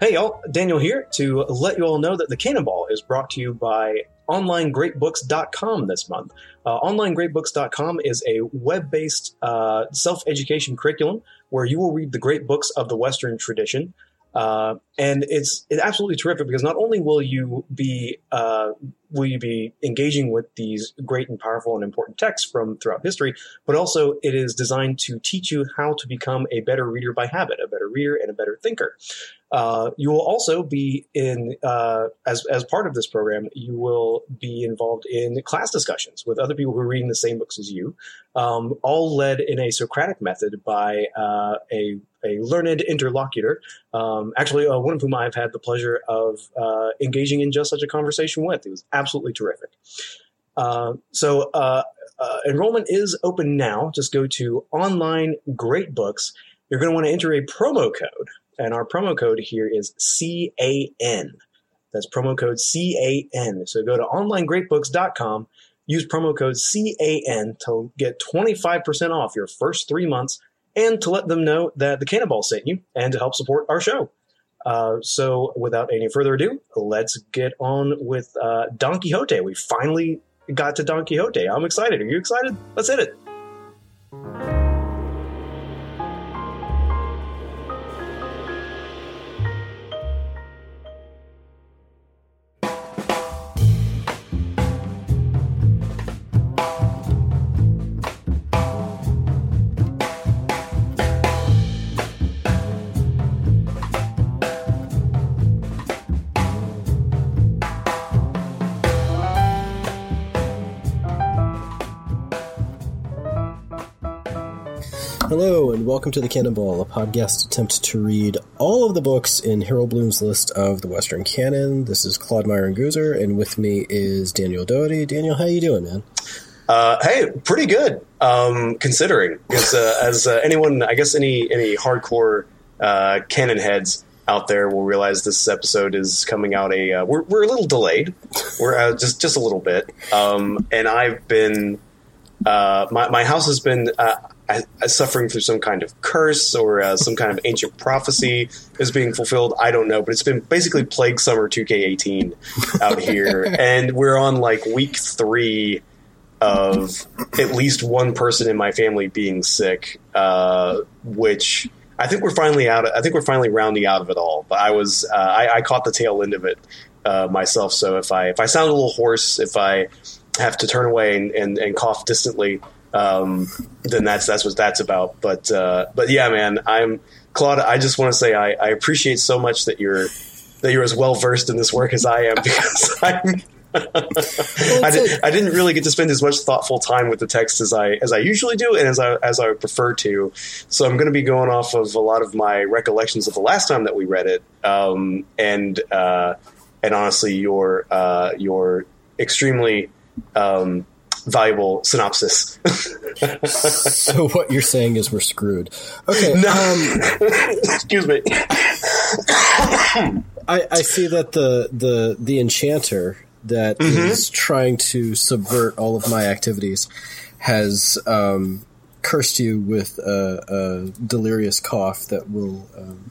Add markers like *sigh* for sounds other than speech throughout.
Hey y'all, Daniel here to let you all know that the Canon Ball is brought to you by OnlineGreatBooks.com this month. Uh, OnlineGreatBooks.com is a web based uh, self education curriculum where you will read the great books of the Western tradition. Uh, and it's it's absolutely terrific because not only will you be uh, will you be engaging with these great and powerful and important texts from throughout history, but also it is designed to teach you how to become a better reader by habit, a better reader and a better thinker. Uh, you will also be in uh, as as part of this program. You will be involved in class discussions with other people who are reading the same books as you, um, all led in a Socratic method by uh, a a learned interlocutor. Um, actually, uh, one of whom I've had the pleasure of uh, engaging in just such a conversation with. It was absolutely terrific. Uh, so enrollment is open now. Just go to online Great Books. You're going to want to enter a promo code and our promo code here is CAN. That's promo code CAN. So go to onlinegreatbooks.com, use promo code CAN to get 25% off your first three months and to let them know that the Canon Ball sent you and to help support our show. Uh, so without any further ado, let's get on with uh, Don Quixote. We finally got to Don Quixote. I'm excited. Are you excited? Let's hit it. Welcome to the Canon Ball, a podcast attempt to read all of the books in Harold Bloom's list of the Western canon. This is Claude Myron Goozer, and with me is Daniel Doherty. Daniel, how you doing, man? Uh, hey, pretty good, um, considering. Because uh, *laughs* as uh, anyone, I guess any any hardcore uh, canon heads out there will realize this episode is coming out a uh, we're we're a little delayed. We're uh, just just a little bit, um, and I've been my my house has been suffering through some kind of curse or uh, some kind of ancient prophecy is being fulfilled. I don't know, but it's been basically plague summer 2K18 out *laughs* here, and we're on like week three of at least one person in my family being sick, uh, which I think we're finally out. Of, I think we're finally rounding out of it all. But I was uh, I, I, caught the tail end of it uh, myself. So if I if I sound a little hoarse, if I have to turn away and, and, and cough distantly um, then that's that's what that's about. But uh, but yeah, man, I'm Claude. I just want to say I, I appreciate so much that you're that you're as well versed in this work as I am *laughs* because I'm. *laughs* I, did, I didn't really get to spend as much thoughtful time with the text as I as I usually do and as I as I prefer to. So I'm going to be going off of a lot of my recollections of the last time that we read it, um, and uh, and honestly, your uh, your extremely um, valuable synopsis. so what you're saying is we're screwed. Okay. No. Um, *laughs* excuse me. I, I, see that the the the enchanter that mm-hmm. is trying to subvert all of my activities has um, cursed you with a, a, delirious cough that will um,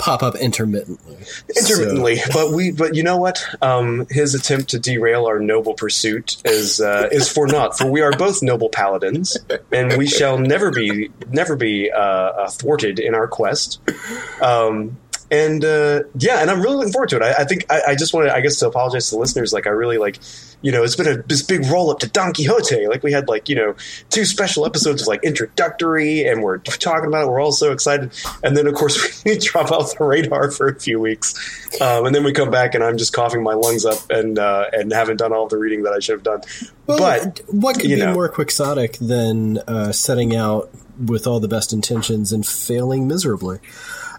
pop up intermittently. intermittently. So. But we, but you know what? Um, his attempt to derail our noble pursuit is uh, is for naught. For we are both noble paladins, and we shall never be never be uh, uh thwarted in our quest. Um, and uh, yeah, and I'm really looking forward to it. I, I think I, I just wanted, I guess, to apologize to the listeners. Like, I really like, you know, it's been a this big roll up to Don Quixote. Like, we had like, you know, two special episodes of like introductory, and we're talking about it. We're all so excited, and then of course *laughs* we drop off the radar for a few weeks, um, and then we come back, and I'm just coughing my lungs up, and uh, and haven't done all the reading that I should have done. Well, but what could be know, more quixotic than uh, setting out with all the best intentions and failing miserably?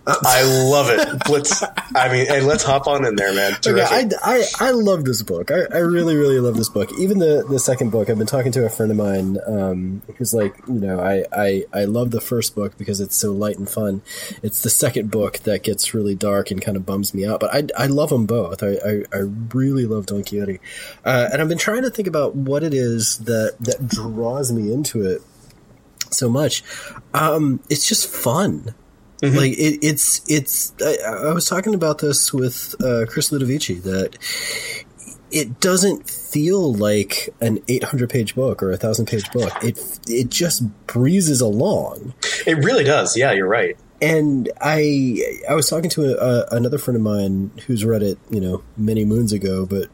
I love it. Let's. I mean, hey, let's hop on in there, man. Okay, I, I, I love this book. I, I really really love this book. Even the the second book. I've been talking to a friend of mine um, who's like, you know, I, I I love the first book because it's so light and fun. It's the second book that gets really dark and kind of bums me out. But I I love them both. I I, I really love Don Quixote, uh, and I've been trying to think about what it is that that draws me into it so much. Um, it's just fun. Mm-hmm. Like it, it's it's. I, I, was talking about this with uh, Chris Ludovici that it doesn't feel like an 800 page book or a 1000 page book. It it just breezes along. It really does. Yeah, you're right. And I I was talking to a, a, another friend of mine who's read it, you know, many moons ago, but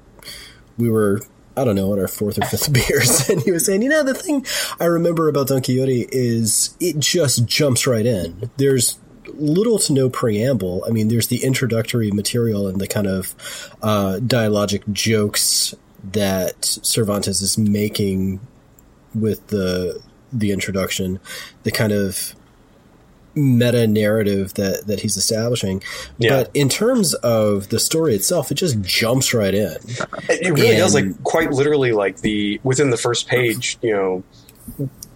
we were I don't know, on our fourth or fifth *laughs* beers. And he was saying, you know, the thing I remember about Don Quixote is it just jumps right in. There's little to no preamble. I mean, there's the introductory material and the kind of uh, dialogic jokes that Cervantes is making with the the introduction, the kind of meta narrative that that he's establishing. Yeah. But in terms of the story itself, it just jumps right in. It really and, does, like quite literally, like the within the first page, you know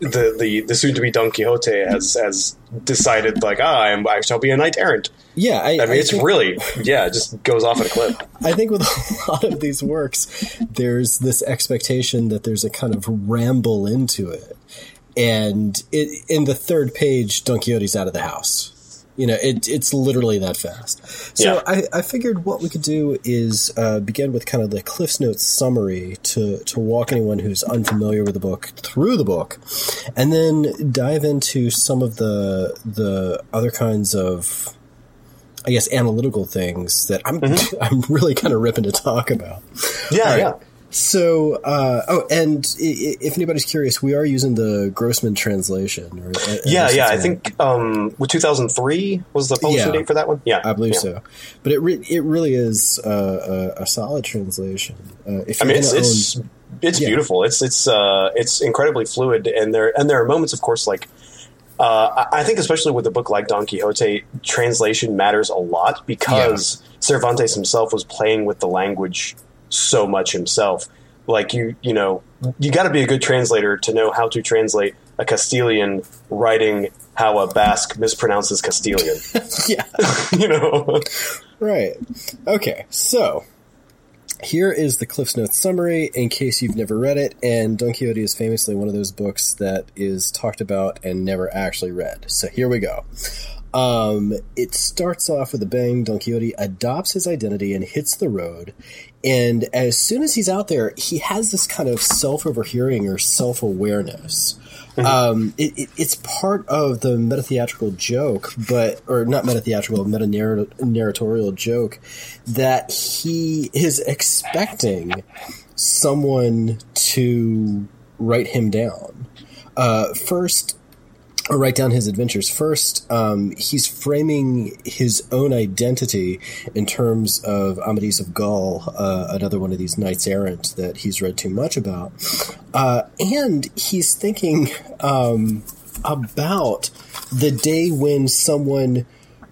the the the soon to be Don Quixote has has decided like ah I'm, I shall be a knight errant. Yeah, I, I mean I it's think, really yeah it just goes off at a clip. *laughs* I think with a lot of these works, there's this expectation that there's a kind of ramble into it, and it, in the third page, Don Quixote's out of the house. You know, it, it's literally that fast. So yeah. I, I figured what we could do is uh, begin with kind of the Cliff's Notes summary to, to walk anyone who's unfamiliar with the book through the book, and then dive into some of the the other kinds of I guess analytical things that I'm mm-hmm. *laughs* I'm really kind of ripping to talk about. Yeah, right. yeah. So, uh, oh, and if anybody's curious, we are using the Grossman translation. Or, uh, yeah, yeah. I think um, 2003 was the publishing yeah, date for that one. Yeah, I believe yeah. so. But it re- it really is uh, a, a, solid translation. Uh, if I mean, it's it's, own, it's yeah. beautiful. It's it's uh, it's incredibly fluid, and there and there are moments, of course, like. Uh, I think, especially with a book like Don Quixote, translation matters a lot because Cervantes himself was playing with the language so much himself. Like you, you know, you got to be a good translator to know how to translate a Castilian writing how a Basque mispronounces Castilian. *laughs* yeah, *laughs* you know. Right. Okay. So here is the Cliffs Notes summary in case you've never read it. And Don Quixote is famously one of those books that is talked about and never actually read. So here we go. Um, it starts off with a bang. Don Quixote adopts his identity and hits the road. And as soon as he's out there, he has this kind of self overhearing or self awareness. Mm-hmm. Um, it, it, it's part of the meta theatrical joke, but or not meta theatrical, meta narratorial joke that he is expecting someone to write him down. Uh, first, or write down his adventures. First, um, he's framing his own identity in terms of Amadis of Gaul, uh, another one of these knights errant that he's read too much about. Uh, and he's thinking um, about the day when someone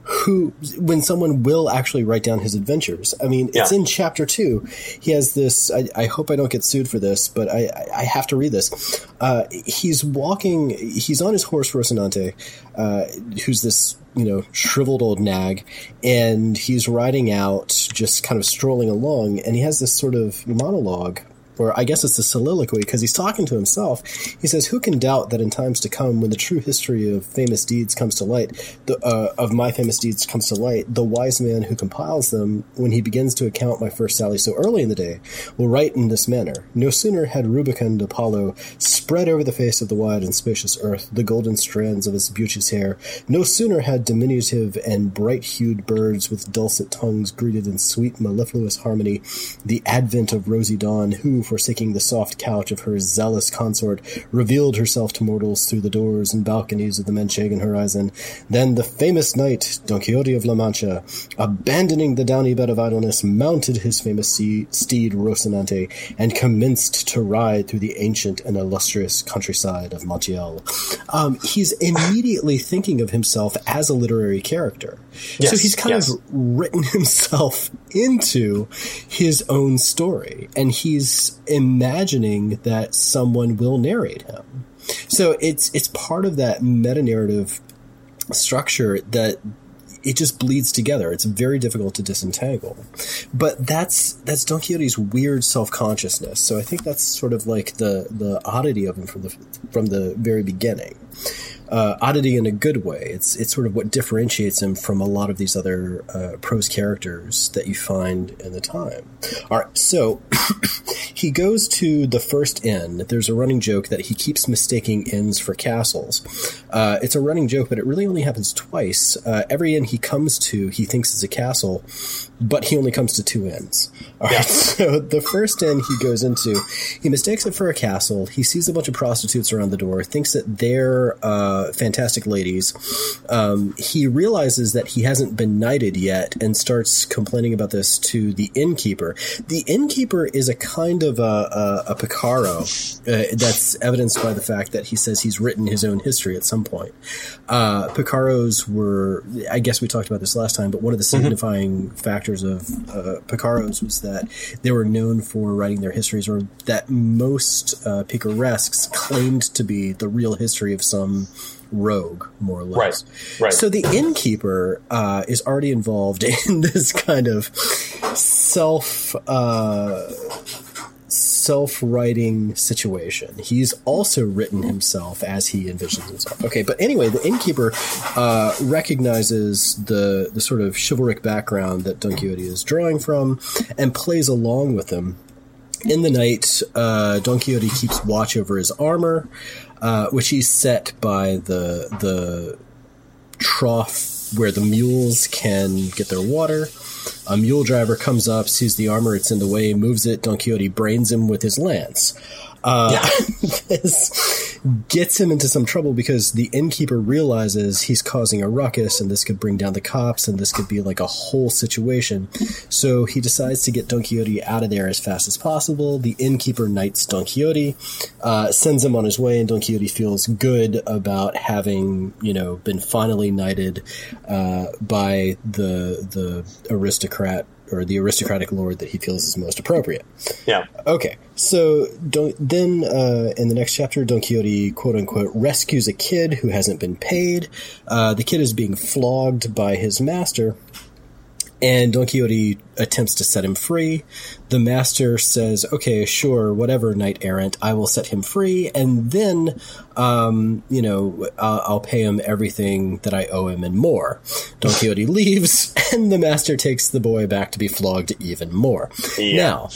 who when someone will actually write down his adventures. I mean, it's yeah. in chapter two. He has this. I, I, hope I don't get sued for this, but I, I have to read this. Uh, he's walking. He's on his horse Rocinante, uh, who's this you know shriveled old nag, and he's riding out, just kind of strolling along, and he has this sort of monologue or I guess it's a soliloquy, because he's talking to himself. He says, "Who can doubt that in times to come, when the true history of famous deeds comes to light, the, uh, of my famous deeds comes to light, the wise man who compiles them, when he begins to account my first sally so early in the day, will write in this manner: No sooner had rubicund Apollo spread over the face of the wide and spacious earth the golden strands of his beauteous hair, no sooner had diminutive and bright-hued birds with dulcet tongues greeted in sweet mellifluous harmony the advent of rosy dawn, who, forsaking the soft couch of her zealous consort, revealed herself to mortals through the doors and balconies of the Manchegan horizon. Then the famous knight, Don Quixote of La Mancha, abandoning the downy bed of idleness, mounted his famous steed Rocinante, and commenced to ride through the ancient and illustrious countryside of Montiel. Um, he's immediately thinking of himself as a literary character. Yes, so he's kind yes. of written *laughs* himself into his own story, and he's imagining that someone will narrate him. So it's it's part of that meta narrative structure that it just bleeds together. It's very difficult to disentangle. But that's that's Don Quixote's weird self consciousness. So I think that's sort of like the the oddity of him from the from the very beginning. Uh, oddity in a good way. It's it's sort of what differentiates him from a lot of these other uh, prose characters that you find in the time. All right, so *coughs* he goes to the first inn. There's a running joke that he keeps mistaking inns for castles. Uh, it's a running joke, but it really only happens twice. Uh, every inn he comes to, he thinks is a castle, but he only comes to two inns. All right, *laughs* so the first inn he goes into, he mistakes it for a castle. He sees a bunch of prostitutes around the door, thinks that they're uh, fantastic ladies. Um, he realizes that he hasn't been knighted yet and starts complaining about this to the innkeeper. The innkeeper is a kind of a, a, a Picaro uh, that's evidenced by the fact that he says he's written his own history at some point. Uh, Picaros were, I guess we talked about this last time, but one of the signifying factors of uh, Picaros was that they were known for writing their histories, or that most uh, picaresques claimed to be the real history of some rogue, more or less. Right, right. So the innkeeper uh, is already involved *laughs* in this kind of self. Uh, self-writing situation. He's also written himself as he envisions himself. Okay, but anyway, the innkeeper uh, recognizes the the sort of chivalric background that Don Quixote is drawing from, and plays along with him. In the night, uh, Don Quixote keeps watch over his armor, uh, which he's set by the the trough where the mules can get their water. A mule driver comes up, sees the armor, it's in the way, moves it. Don Quixote brains him with his lance. Uh, *laughs* this gets him into some trouble because the innkeeper realizes he's causing a ruckus and this could bring down the cops and this could be like a whole situation. So he decides to get Don Quixote out of there as fast as possible. The innkeeper knights Don Quixote, uh, sends him on his way, and Don Quixote feels good about having, you know, been finally knighted uh, by the the aristocrat or the aristocratic lord that he feels is most appropriate. Yeah. Okay, so Don, then uh, in the next chapter, Don Quixote quote unquote rescues a kid who hasn't been paid. Uh, the kid is being flogged by his master, and Don Quixote attempts to set him free. The master says, "Okay, sure, whatever, knight errant, I will set him free, and then, um, you know, uh, I'll pay him everything that I owe him and more." Don Quixote *laughs* leaves, and the master takes the boy back to be flogged even more. Yeah. Now,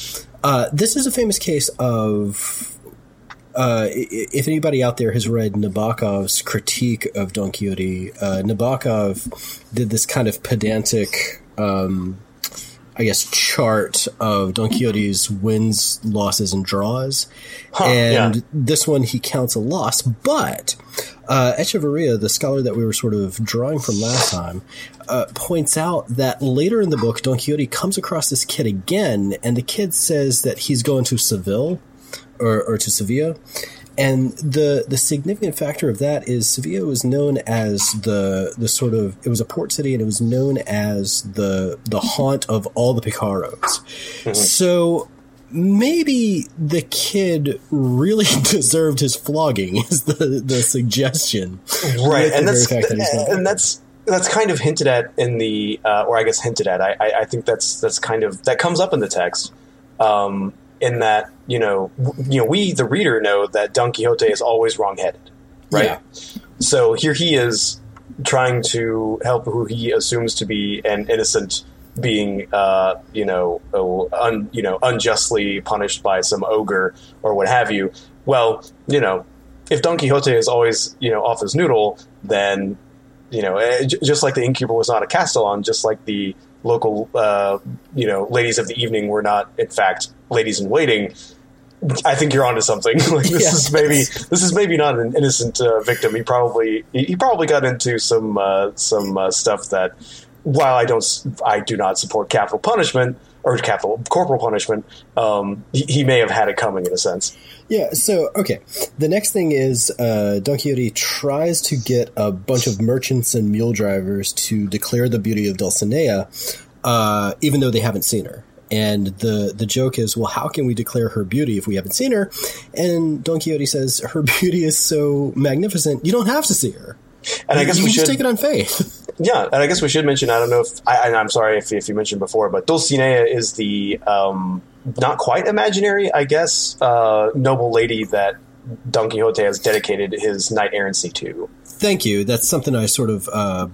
uh, this is a famous case of. Uh, if anybody out there has read Nabokov's critique of Don Quixote, uh, Nabokov did this kind of pedantic um, I guess, chart of Don Quixote's wins, losses, and draws. and yeah. this one he counts a loss, but uh, Echevarría, the scholar that we were sort of drawing from last time, uh, points out that later in the book, Don Quixote comes across this kid again, and the kid says that he's going to Seville or, or to Sevilla. And the the significant factor of that is Sevilla was known as the the sort of it was a port city and it was known as the the haunt of all the picaros. So maybe the kid really *laughs* deserved his flogging is the the suggestion. right and that's that and that's that's kind of hinted at in the uh, or i guess hinted at I, I i think that's that's kind of that comes up in the text um in that you know w- you know we the reader know that Don Quixote is always wrongheaded, right? Yeah. So here he is trying to help who he assumes to be an innocent being, uh, you know, un, you know, unjustly punished by some ogre or what have you. Well, you know, if Don Quixote is always you know off his noodle, then you know, eh, just like the innkeeper was not a Castellan, just like the local, uh, you know, ladies of the evening were not, in fact, ladies in waiting. I think you're onto something. *laughs* like this Yes. is maybe this is maybe not an innocent uh, victim. He probably he, probably got into some uh, some uh, stuff that, while I don't I do not support capital punishment or capital corporal punishment, um, he, he may have had it coming in a sense. Yeah, so, okay. The next thing is uh, Don Quixote tries to get a bunch of merchants and mule drivers to declare the beauty of Dulcinea, uh, even though they haven't seen her. And the, the joke is, well, how can we declare her beauty if we haven't seen her? And Don Quixote says, her *laughs* beauty is so magnificent, you don't have to see her. And I guess you we should take it on faith. *laughs* Yeah, and I guess we should mention. I don't know if I, I'm sorry if, if you mentioned before, but Dulcinea is the um, not quite imaginary, I guess, uh, noble lady that Don Quixote has dedicated his knight errancy to. Thank you. That's something I sort of uh,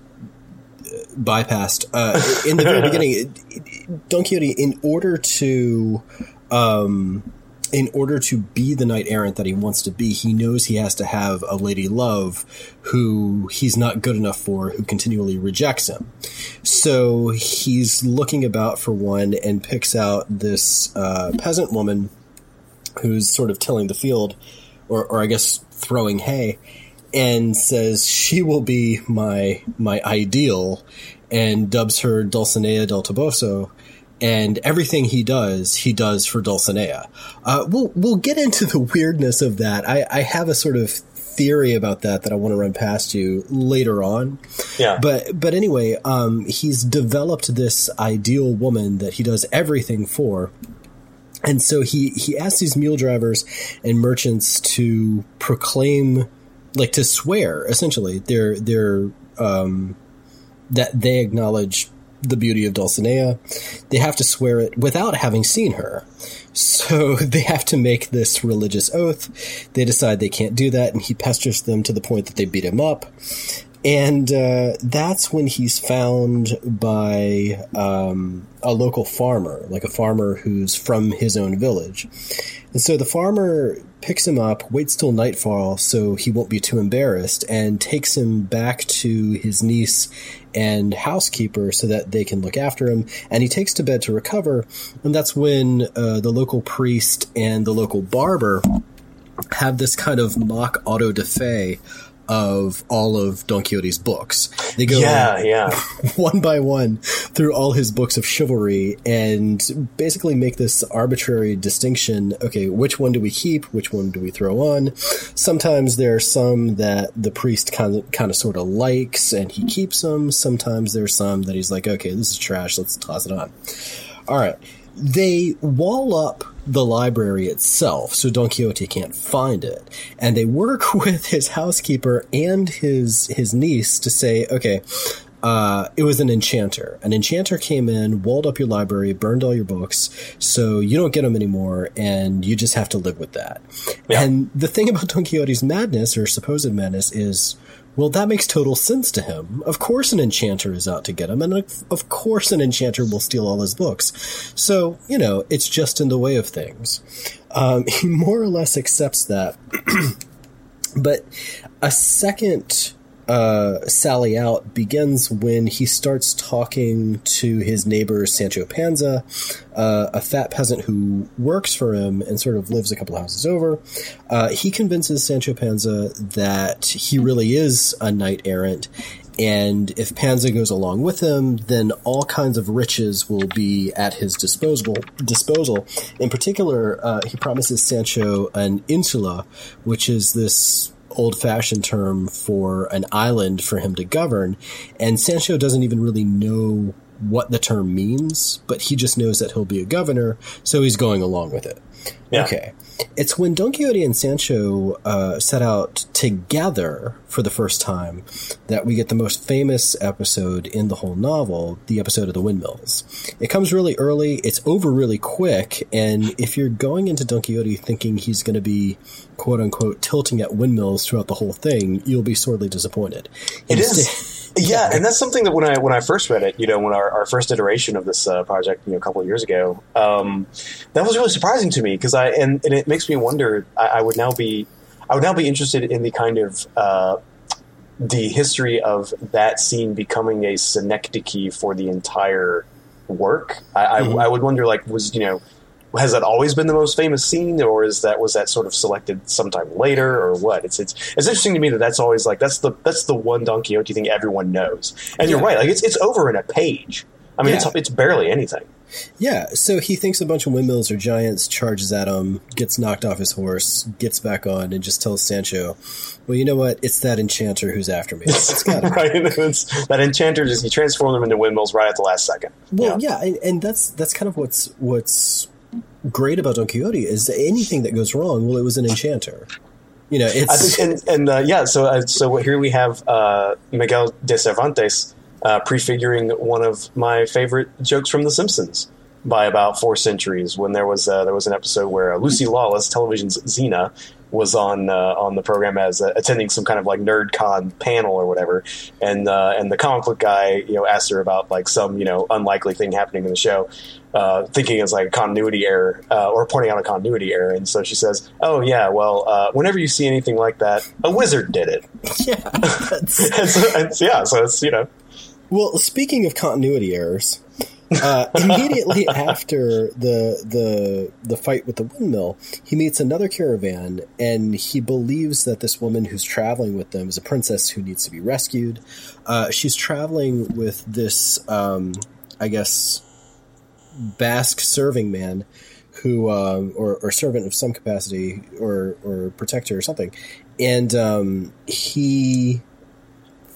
bypassed uh, in the very *laughs* beginning. Don Quixote, in order to, um, in order to be the knight errant that he wants to be, he knows he has to have a lady love who he's not good enough for, who continually rejects him. So he's looking about for one and picks out this uh, peasant woman who's sort of tilling the field, or, or I guess throwing hay, and says she will be my my ideal, and dubs her Dulcinea del Toboso. And everything he does, he does for Dulcinea. Uh, we'll we'll get into the weirdness of that. I, I have a sort of theory about that that I want to run past you later on. Yeah, But but anyway, um, he's developed this ideal woman that he does everything for. And so he, he asks these mule drivers and merchants to proclaim, like to swear, essentially, their their um, that they acknowledge the beauty of Dulcinea. They have to swear it without having seen her. So *laughs* they have to make this religious oath. They decide they can't do that, and he pesters them to the point that they beat him up. And uh, that's when he's found by um, a local farmer, like a farmer who's from his own village. And so the farmer picks him up, waits till nightfall so he won't be too embarrassed, and takes him back to his niece and housekeeper so that they can look after him. And he takes to bed to recover. And that's when uh, the local priest and the local barber have this kind of mock auto da fe of all of Don Quixote's books. They go yeah, yeah. *laughs* one by one through all his books of chivalry and basically make this arbitrary distinction. Okay, which one do we keep? Which one do we throw on? Sometimes there are some that the priest kind of, kind of sort of likes and he keeps them. Sometimes there's some that he's like, okay, this is trash. Let's toss it on. All right. They wall up the library itself so Don Quixote can't find it. And they work *laughs* with his housekeeper and his his niece to say, okay, uh, it was an enchanter. An enchanter came in, walled up your library, burned all your books, so you don't get them anymore, and you just have to live with that. And the thing about Don Quixote's madness, or supposed madness, is well, that makes total sense to him. Of course, an enchanter is out to get him, and of, course, an enchanter will steal all his books. So, you know, it's just in the way of things. Um, *laughs* he more or less accepts that. *clears throat* but a second uh, sally out begins when he starts talking to his neighbor Sancho Panza, uh, a fat peasant who works for him and sort of lives a couple houses over. Uh, he convinces Sancho Panza that he really is a knight errant. And if Panza goes along with him, then all kinds of riches will be at his disposal. Disposal. In particular, uh, he promises Sancho an insula, which is this old-fashioned term for an island for him to govern, and Sancho doesn't even really know what the term means, but he just knows that he'll be a governor, so he's going along with it. Yeah. Okay. It's when Don Quixote and Sancho uh, set out together for the first time that we get the most famous episode in the whole novel, the episode of the windmills. It comes really early, it's over really quick, and if you're going into Don Quixote thinking he's going to be quote unquote tilting at windmills throughout the whole thing, you'll be sorely disappointed. It is. *laughs* Yeah, and that's something that when I when I first read it, you know, when our, our first iteration of this uh, project, you know, a couple of years ago, um, that was really surprising to me because I and, and it makes me wonder. I, I, would now be, I would now be interested in the kind of uh, the history of that scene becoming a synecdoche for the entire work. I, mm-hmm. I, I would wonder, like, was you know has that always been the most famous scene, or is that was that sort of selected sometime later, or what? It's it's it's interesting to me that that's always like that's the that's the one Don Quixote thing everyone knows, and yeah. you're right, like it's it's over in a page. I mean, yeah. it's it's barely anything. Yeah, so he thinks a bunch of windmills are giants, charges at him, gets knocked off his horse, gets back on, and just tells Sancho, "Well, you know what? It's that enchanter who's after me." *laughs* It's right. It's, that enchanter just he transformed them into windmills right at the last second. Well, yeah, yeah and, and that's that's kind of what's what's great about Don Quixote is anything that goes wrong, well, it was an enchanter. You know, it's I think, and, and uh, yeah. So, uh, so here we have uh, Miguel de Cervantes uh, prefiguring one of my favorite jokes from The Simpsons by about four centuries. When there was uh, there was an episode where Lucy Lawless, television's Xena, was on uh, on the program as uh, attending some kind of like nerd con panel or whatever, and uh, and the comic book guy you know asked her about like some you know unlikely thing happening in the show, uh, thinking it's like a continuity error uh, or pointing out a continuity error, and so she says, "Oh yeah, well, uh, whenever you see anything like that, a wizard did it." *laughs* Yeah, *laughs* and so, and, yeah, so it's you know. Well, speaking of continuity errors, uh, *laughs* immediately after the the the fight with the windmill, he meets another caravan, and he believes that this woman who's traveling with them is a princess who needs to be rescued. Uh, she's traveling with this, um, I guess, Basque serving man who um, or, or, servant of some capacity or or protector or something, and um, he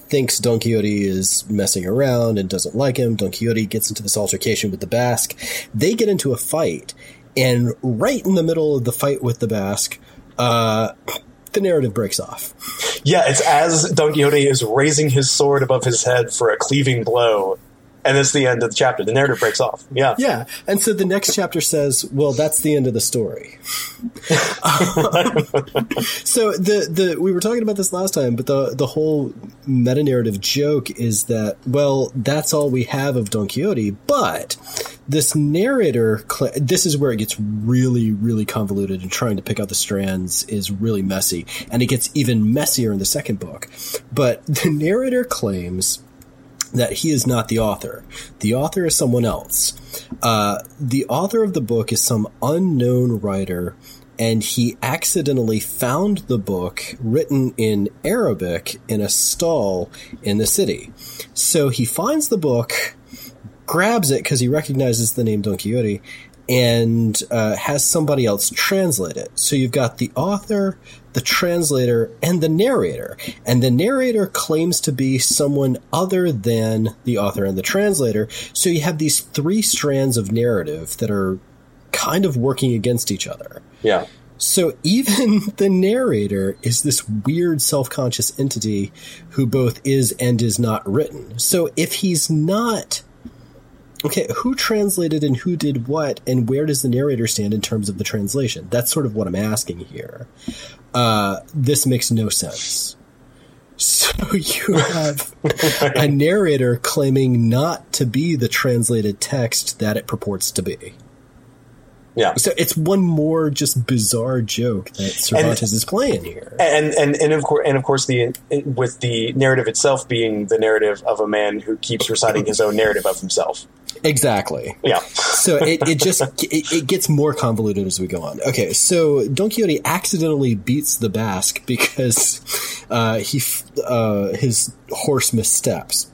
thinks Don Quixote is messing around and doesn't like him. Don Quixote gets into this altercation with the Basque. They get into a fight, and right in the middle of the fight with the Basque, uh, the narrative breaks off. Yeah, it's as Don Quixote is raising his sword above his head for a cleaving blow, and it's the end of the chapter. The narrative breaks off. Yeah, yeah. And so the next chapter says, "Well, that's the end of the story." *laughs* so the the we were talking about this last time, but the the whole meta narrative joke is that well, that's all we have of Don Quixote, but this narrator this is where it gets really really convoluted and trying to pick out the strands is really messy and it gets even messier in the second book but the narrator claims that he is not the author. The author is someone else. Uh, the author of the book is some unknown writer, and he accidentally found the book written in Arabic in a stall in the city. So he finds the book, grabs it because he recognizes the name Don Quixote, and uh, has somebody else translate it. So you've got the author, the translator, and the narrator. And the narrator claims to be someone other than the author and the translator. So you have these three strands of narrative that are kind of working against each other. Yeah. So even *laughs* the narrator is this weird self-conscious entity who both is and is not written. So if he's not Okay, who translated and who did what, and where does the narrator stand in terms of the translation? That's sort of what I'm asking here. Uh, this makes no sense. So *laughs* you have a narrator claiming not to be the translated text that it purports to be. Yeah. So it's one more just bizarre joke that Cervantes and, is playing here. And and and of course and of course the with the narrative itself being the narrative of a man who keeps reciting his own narrative of himself. Exactly. Yeah. so it, it just *laughs* it, it, gets more convoluted as we go on. Okay, so Don Quixote accidentally beats the Basque because uh, he uh, his horse missteps.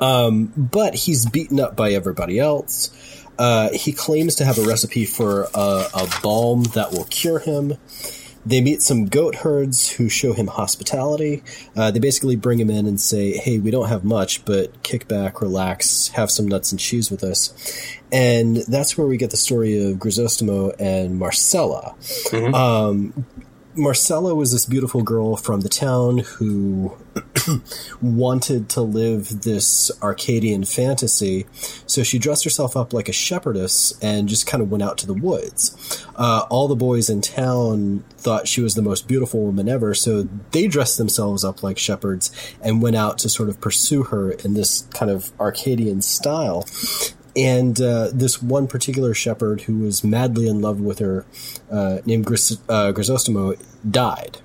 Um, but he's beaten up by everybody else. Uh, he claims to have a recipe for a, a balm that will cure him. They meet some goat herds who show him hospitality. Uh, they basically bring him in and say, "Hey, we don't have much, but kick back, relax, have some nuts and cheese with us." And that's where we get the story of Grisostomo and Marcela. Um, Marcela was this beautiful girl from the town who *clears throat* wanted to live this Arcadian fantasy. So she dressed herself up like a shepherdess and just kind of went out to the woods. Uh, all the boys in town thought she was the most beautiful woman ever, so they dressed themselves up like shepherds and went out to sort of pursue her in this kind of Arcadian style. And uh, this one particular shepherd who was madly in love with her, uh, named Gris- uh, Grisostomo, died.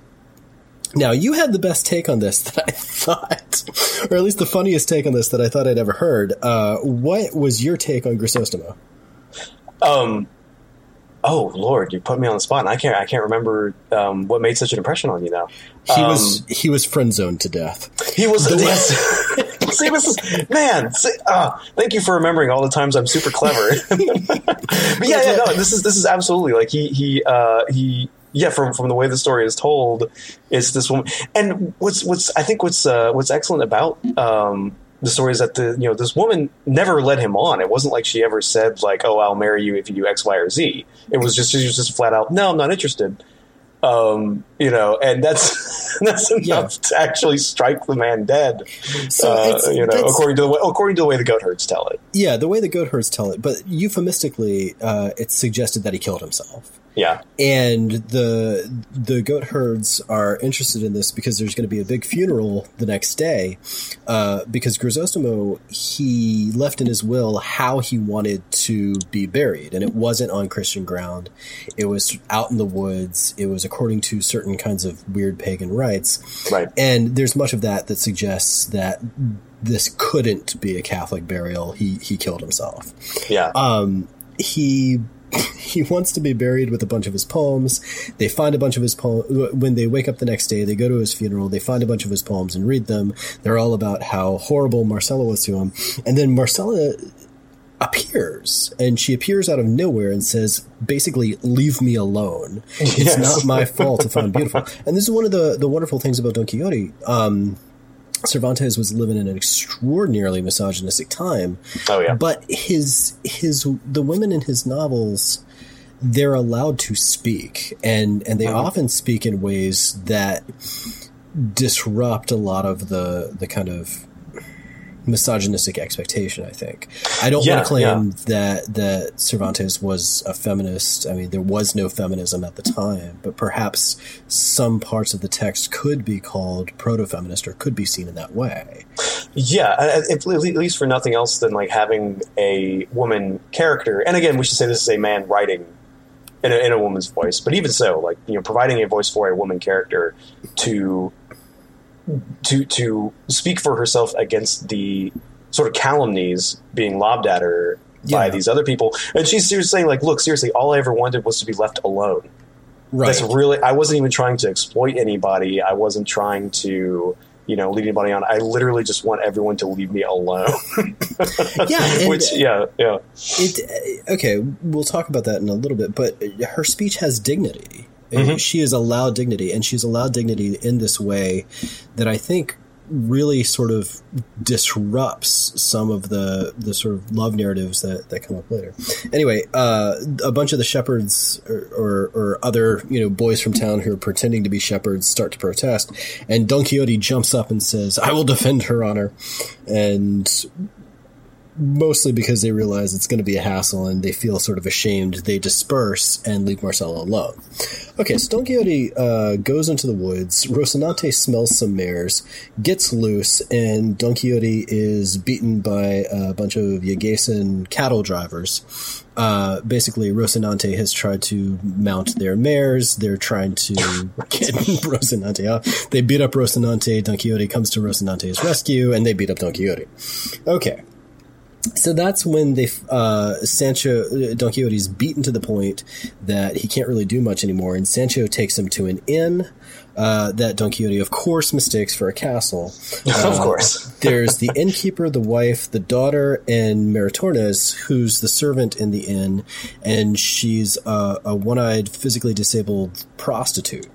Now, you had the best take on this *laughs* that I thought, or at least the funniest take on this that I thought I'd ever heard. Uh, what was your take on Grisostomo? Um, oh Lord, you put me on the spot. And I can't. I can't remember um, what made such an impression on you now. He Um, was he was friend zoned to death. He was. *laughs* yes. *laughs* See, this is man. See, uh, thank you for remembering all the times I'm super clever. but yeah, yeah, no, this is this is absolutely like he he uh, he. Yeah, from from the way the story is told, it's this woman. And what's what's I think what's uh, what's excellent about um, the story is that the you know this woman never led him on. It wasn't like she ever said like, "Oh, I'll marry you if you do X, Y, or Z." It was just she was just flat out, "No, I'm not interested." Um, you know, and that's *laughs* that's enough Yeah. to actually strike the man dead. So uh, it's- you know, according to the way, according to the way the goat herds tell it. Yeah, the way the goat herds tell it, but euphemistically, uh, it's suggested that he killed himself. Yeah, and the the goat herds are interested in this because there's going to be a big funeral the next day uh, because Grisostomo he left in his will how he wanted to be buried. And it wasn't on Christian ground. It was out in the woods. It was according to certain kinds of weird pagan rites. Right. and there's much of that that suggests that this couldn't be a Catholic burial. He he killed himself. Yeah, um, he *coughs* he wants to be buried with a bunch of his poems. They find a bunch of his poems when they wake up the next day. They go to his funeral. They find a bunch of his poems and read them. They're all about how horrible Marcela was to him. And then Marcela appears, and she appears out of nowhere and says, basically, "Leave me alone. It's *laughs* Yes. not my fault if I'm beautiful." And this is one of the the wonderful things about Don Quixote. Um, Cervantes was living in an extraordinarily misogynistic time. Oh, yeah. But his his the women in his novels they're allowed to speak and and they Mm-hmm. often speak in ways that disrupt a lot of the the kind of misogynistic expectation i think i don't Yeah, want to claim that that cervantes was a feminist i mean there was no feminism at the time but perhaps some parts of the text could be called proto-feminist or could be seen in that way Yeah, at least for nothing else than like having a woman character. And again, we should say this is a man writing in a, in a woman's voice. But even so, like you know, providing a voice for a woman character to to to speak for herself against the sort of calumnies being lobbed at her by these other people, and she's seriously saying like, "Look, seriously, all I ever wanted was to be left alone." right That's really. I wasn't even trying to exploit anybody. I wasn't trying to, you know, lead anybody on. I literally just want everyone to leave me alone. *laughs* *laughs* yeah Which, yeah, yeah, It, okay, we'll talk about that in a little bit, but her speech has dignity. Mm-hmm. She is allowed dignity, and she's allowed dignity in this way that I think really sort of disrupts some of the the sort of love narratives that, that come up later. Anyway, uh, a bunch of the shepherds or, or, or other you know boys from town who are pretending to be shepherds start to protest, and Don Quixote jumps up and says, "I will defend her honor," and mostly because they realize it's going to be a hassle and they feel sort of ashamed, they disperse and leave Marcela alone. Okay, so Don Quixote uh, goes into the woods. Rocinante smells some mares, gets loose, and Don Quixote is beaten by a bunch of Yanguesan cattle drivers. Uh, basically, Rocinante has tried to mount their mares. They're trying to *laughs* get *laughs* Rocinante out. They beat up Rocinante. Don Quixote comes to Rocinante's rescue, and they beat up Don Quixote. Okay. So that's when they uh, Sancho Don Quixote is beaten to the point that he can't really do much anymore, and Sancho takes him to an inn uh, that Don Quixote, of course, mistakes for a castle. *laughs* Uh, of course, there's the innkeeper, the wife, the daughter, and Maritornes, who's the servant in the inn, and she's a, a one-eyed, physically disabled prostitute.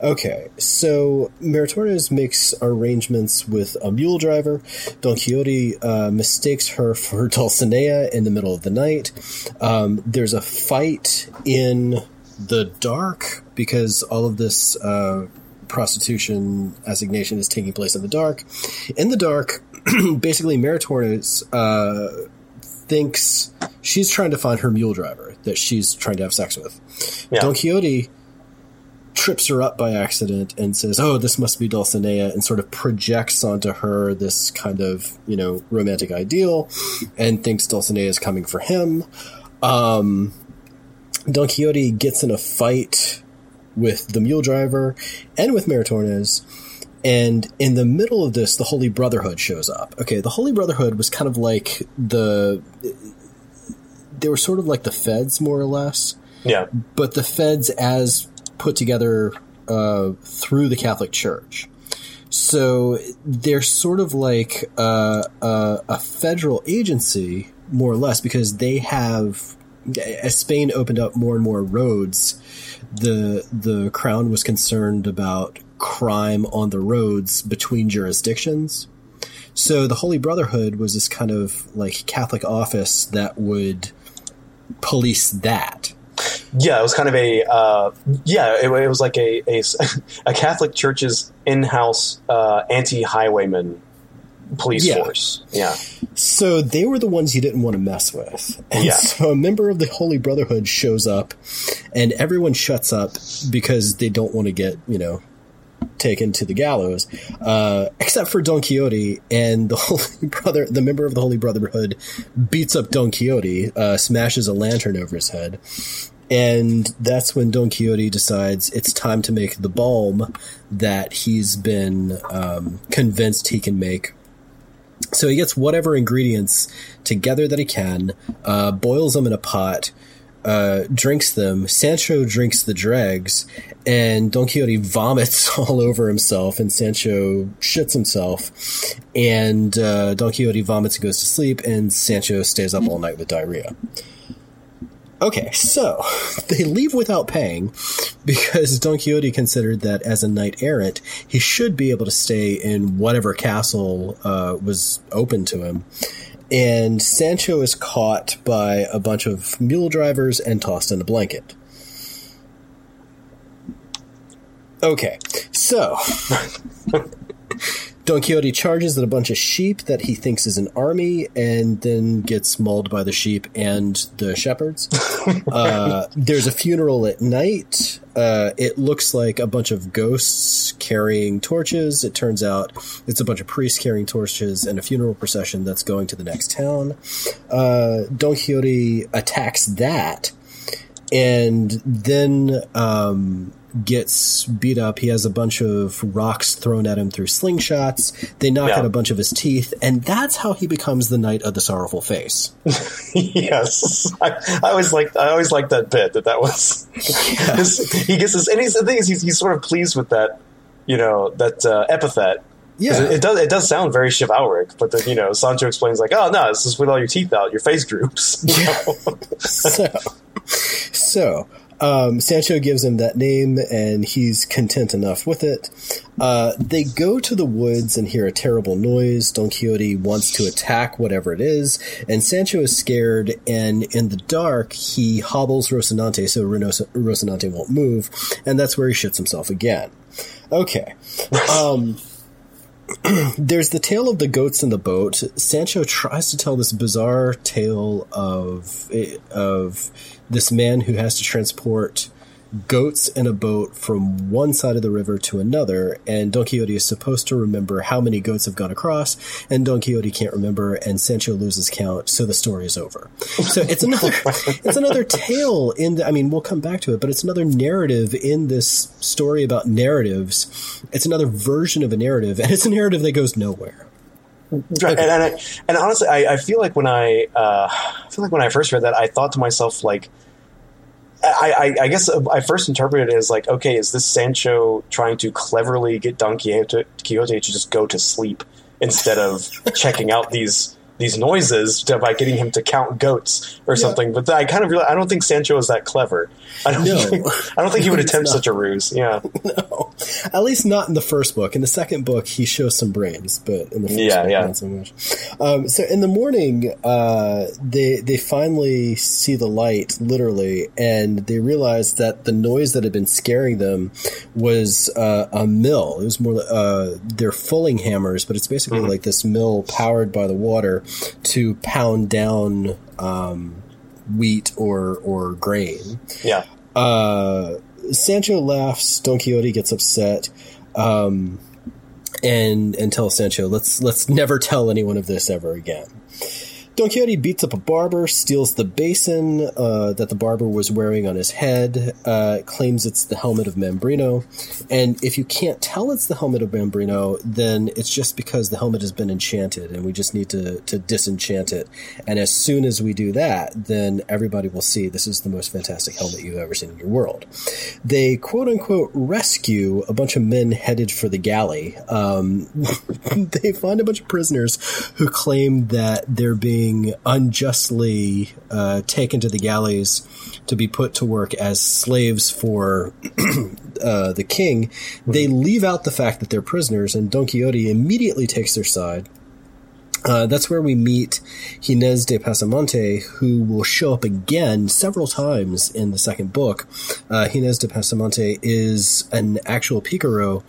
Okay, so Maritornes makes arrangements with a mule driver. Don Quixote uh, mistakes her for *laughs* Dulcinea in the middle of the night. Um, there's a fight in the dark because all of this uh, prostitution assignation is taking place in the dark. In the dark, *clears throat* basically, Maritornes uh, thinks she's trying to find her mule driver that she's trying to have sex with. Yeah. Don Quixote trips her up by accident and says, "Oh, this must be Dulcinea," and sort of projects onto her this kind of you know romantic ideal, and thinks Dulcinea is coming for him. Um, Don Quixote gets in a fight with the mule driver and with Maritornes. And in the middle of this, the Holy Brotherhood shows up. Okay, the Holy Brotherhood was kind of like the. They were sort of like the feds, more or less. Yeah. But the feds as put together uh, through the Catholic Church. So they're sort of like uh, uh, a federal agency, more or less, because they have, as Spain opened up more and more roads, the the crown was concerned about crime on the roads between jurisdictions. So the Holy Brotherhood was this kind of like Catholic office that would police that. Yeah, it was kind of a uh, yeah. It, it, was like a, a, *laughs* a Catholic Church's in-house uh, anti-highwayman police yeah. force. Yeah. So they were the ones you didn't want to mess with. And yeah. so a member of the Holy Brotherhood shows up, and everyone shuts up because they don't want to get you know taken to the gallows, uh, except for Don Quixote and the *laughs* Holy Brother. The member of the Holy Brotherhood beats up Don Quixote, uh, smashes a lantern over his head, and that's when Don Quixote decides it's time to make the balm that he's been um, convinced he can make. So he gets whatever ingredients together that he can, uh, boils them in a pot, uh, drinks them. Sancho drinks the dregs, and Don Quixote *laughs* vomits all over himself, and Sancho shits himself. And uh, Don Quixote vomits and goes to sleep, and Sancho stays up all night with diarrhea. Okay, so *laughs* they leave without paying because Don Quixote considered that as a knight errant, he should be able to stay in whatever castle uh, was open to him. And Sancho is caught by a bunch of mule drivers and tossed in a blanket. Okay, so *laughs* *laughs* Don Quixote charges at a bunch of sheep that he thinks is an army and then gets mauled by the sheep and the shepherds. *laughs* uh, there's a funeral at night. Uh, it looks like a bunch of ghosts carrying torches. It turns out it's a bunch of priests carrying torches and a funeral procession that's going to the next town. Uh, Don Quixote attacks that and then um, gets beat up. He has a bunch of rocks thrown at him through slingshots. They knock yeah. out a bunch of his teeth, and that's how he becomes the Knight of the Sorrowful Face. *laughs* yes, I, I, always like I always like that bit that that was. *laughs* Yeah. *laughs* he gets this, and he's, the thing is he's, he's sort of pleased with that, you know, that uh, epithet. Yeah, it, it, does. It does sound very chivalric, but then you know, Sancho explains like, "Oh no, this is with all your teeth out, your face droops." Yeah. so, so um, Sancho gives him that name, and he's content enough with it. Uh, they go to the woods and hear a terrible noise. Don Quixote wants to attack whatever it is, and Sancho is scared. And in the dark, he hobbles Rocinante so Rocinante won't move, and that's where he shits himself again. Okay. Um, *clears throat* there's the tale of the goats in the boat. Sancho tries to tell this bizarre tale of eh, of this man who has to transport goats in a boat from one side of the river to another, and Don Quixote is supposed to remember how many goats have gone across, and Don Quixote can't remember, and Sancho loses count, so the story is over. So it's another *laughs* it's another tale in the I mean, we'll come back to it, but it's another narrative in this story about narratives. It's another version of a narrative, and it's a narrative that goes nowhere. Okay. And, and, I, and, honestly, I, I, feel like when I, uh, I feel like when I first read that, I thought to myself, like, I, I, I, guess uh, I first interpreted it as like, okay, is this Sancho trying to cleverly get Don Quixote, Quixote to just go to sleep instead of checking out these these noises to, by getting him to count goats or yeah. something. But I kind of realize, I don't think Sancho is that clever. I don't. No. Think, I don't think he would *laughs* attempt such a ruse. Yeah. *laughs* No, at least not in the first book. In the second book, he shows some brains, but in the first yeah, book, yeah. not so much. Um, so in the morning, uh, they they finally see the light, literally, and they realize that the noise that had been scaring them was uh, a mill. It was more uh, they're fulling hammers, but it's basically mm-hmm. like this mill powered by the water to pound down um, wheat or or grain. Yeah. Uh, Sancho laughs. Don Quixote gets upset, um, and and tells Sancho, "Let's let's never tell anyone of this ever again." Don Quixote beats up a barber, steals the basin uh, that the barber was wearing on his head, uh, claims it's the helmet of Mambrino. And if you can't tell it's the helmet of Mambrino, then it's just because the helmet has been enchanted and we just need to, to disenchant it. And as soon as we do that, then everybody will see this is the most fantastic helmet you've ever seen in your world. They quote unquote rescue a bunch of men headed for the galley. Um, *laughs* they find a bunch of prisoners who claim that they're being being unjustly uh, taken to the galleys to be put to work as slaves for *clears throat* uh, the king, they leave out the fact that they're prisoners, and Don Quixote immediately takes their side uh, that's where we meet Gines de Pasamonte, who will show up again several times in the second book. Uh, de Pasamonte is an actual Picaro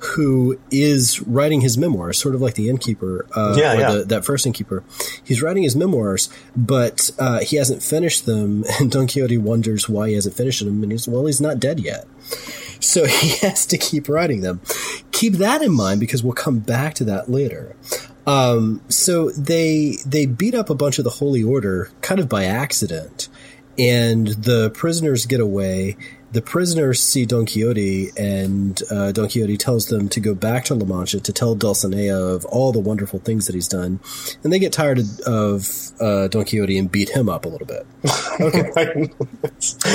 who is writing his memoirs, sort of like the innkeeper, uh, yeah, yeah. The, that first innkeeper. He's writing his memoirs, but uh, he hasn't finished them, *laughs* and Don Quixote wonders why he hasn't finished them, and he's, well, he's not dead yet. So *laughs* he has to keep writing them. Keep that in mind because we'll come back to that later. Um, so they they beat up a bunch of the Holy Order kind of by accident, and the prisoners get away. The prisoners see Don Quixote, and uh, Don Quixote tells them to go back to La Mancha to tell Dulcinea of all the wonderful things that he's done. And they get tired of, of uh, Don Quixote and beat him up a little bit. *laughs* Okay.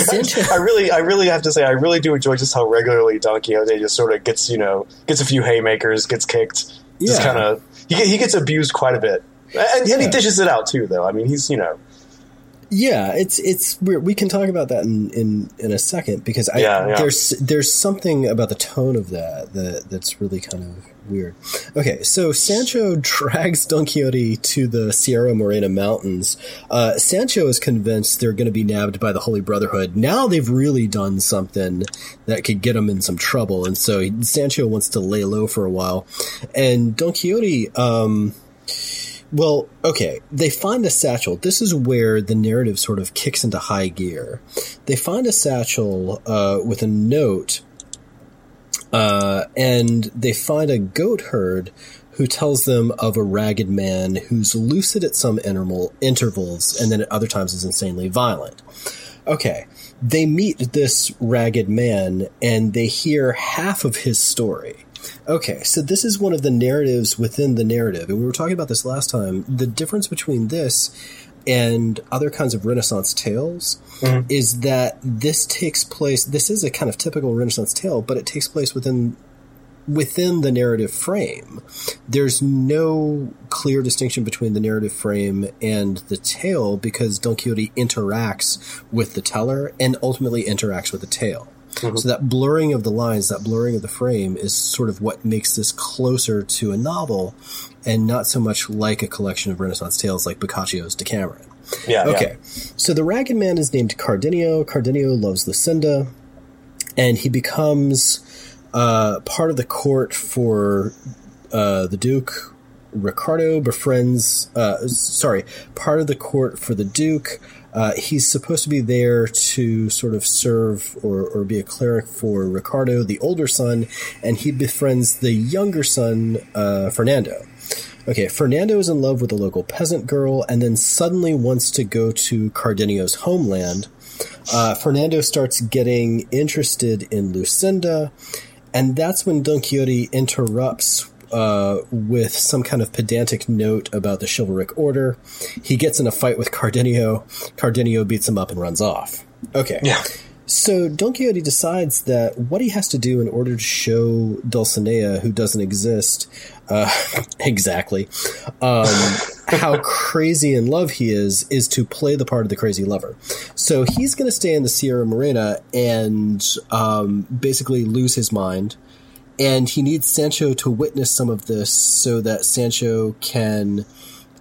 *laughs* I really, I really have to say, I really do enjoy just how regularly Don Quixote just sort of gets, you know, gets a few haymakers, gets kicked, just yeah. kind of he, he gets abused quite a bit, and, and, he dishes it out too. Though I mean, he's you know. Yeah, it's it's weird. We can talk about that in in, in a second because I, yeah, yeah. there's there's something about the tone of that that that's really kind of weird. Okay, so Sancho *laughs* drags Don Quixote to the Sierra Morena mountains. Uh, Sancho is convinced they're going to be nabbed by the Holy Brotherhood. Now they've really done something that could get them in some trouble, and so Sancho wants to lay low for a while. And Don Quixote, um, well, okay, they find a satchel. This is where the narrative sort of kicks into high gear. They find a satchel uh, with a note uh, and they find a goat herd who tells them of a ragged man who's lucid at some interval, intervals and then at other times is insanely violent. Okay, they meet this ragged man and they hear half of his story. Okay, so this is one of the narratives within the narrative, and we were talking about this last time. The difference between this and other kinds of Renaissance tales mm-hmm. is that this takes place. This is a kind of typical Renaissance tale, but it takes place within within the narrative frame. There's no clear distinction between the narrative frame and the tale because Don Quixote interacts with the teller and ultimately interacts with the tale. Mm-hmm. So that blurring of the lines, that blurring of the frame is sort of what makes this closer to a novel and not so much like a collection of Renaissance tales like Boccaccio's Decameron. Yeah. Okay. Yeah. So the Ragged Man is named Cardenio. Cardenio loves Lucinda, and he becomes uh, part of the court for uh, the Duke. Ricardo befriends, uh, sorry, part of the court for the Duke. Uh, he's supposed to be there to sort of serve or, or be a cleric for Ricardo, the older son, and he befriends the younger son, uh, Fernando. Okay, Fernando is in love with a local peasant girl and then suddenly wants to go to Cardenio's homeland. Uh, Fernando starts getting interested in Lucinda, and that's when Don Quixote interrupts uh, with some kind of pedantic note about the chivalric order. He gets in a fight with Cardenio. Cardenio beats him up and runs off. Okay. Yeah. So Don Quixote decides that what he has to do in order to show Dulcinea, who doesn't exist, uh, *laughs* exactly, um, *laughs* how crazy in love he is, is to play the part of the crazy lover. So he's going to stay in the Sierra Morena and um, basically lose his mind. And he needs Sancho to witness some of this so that Sancho can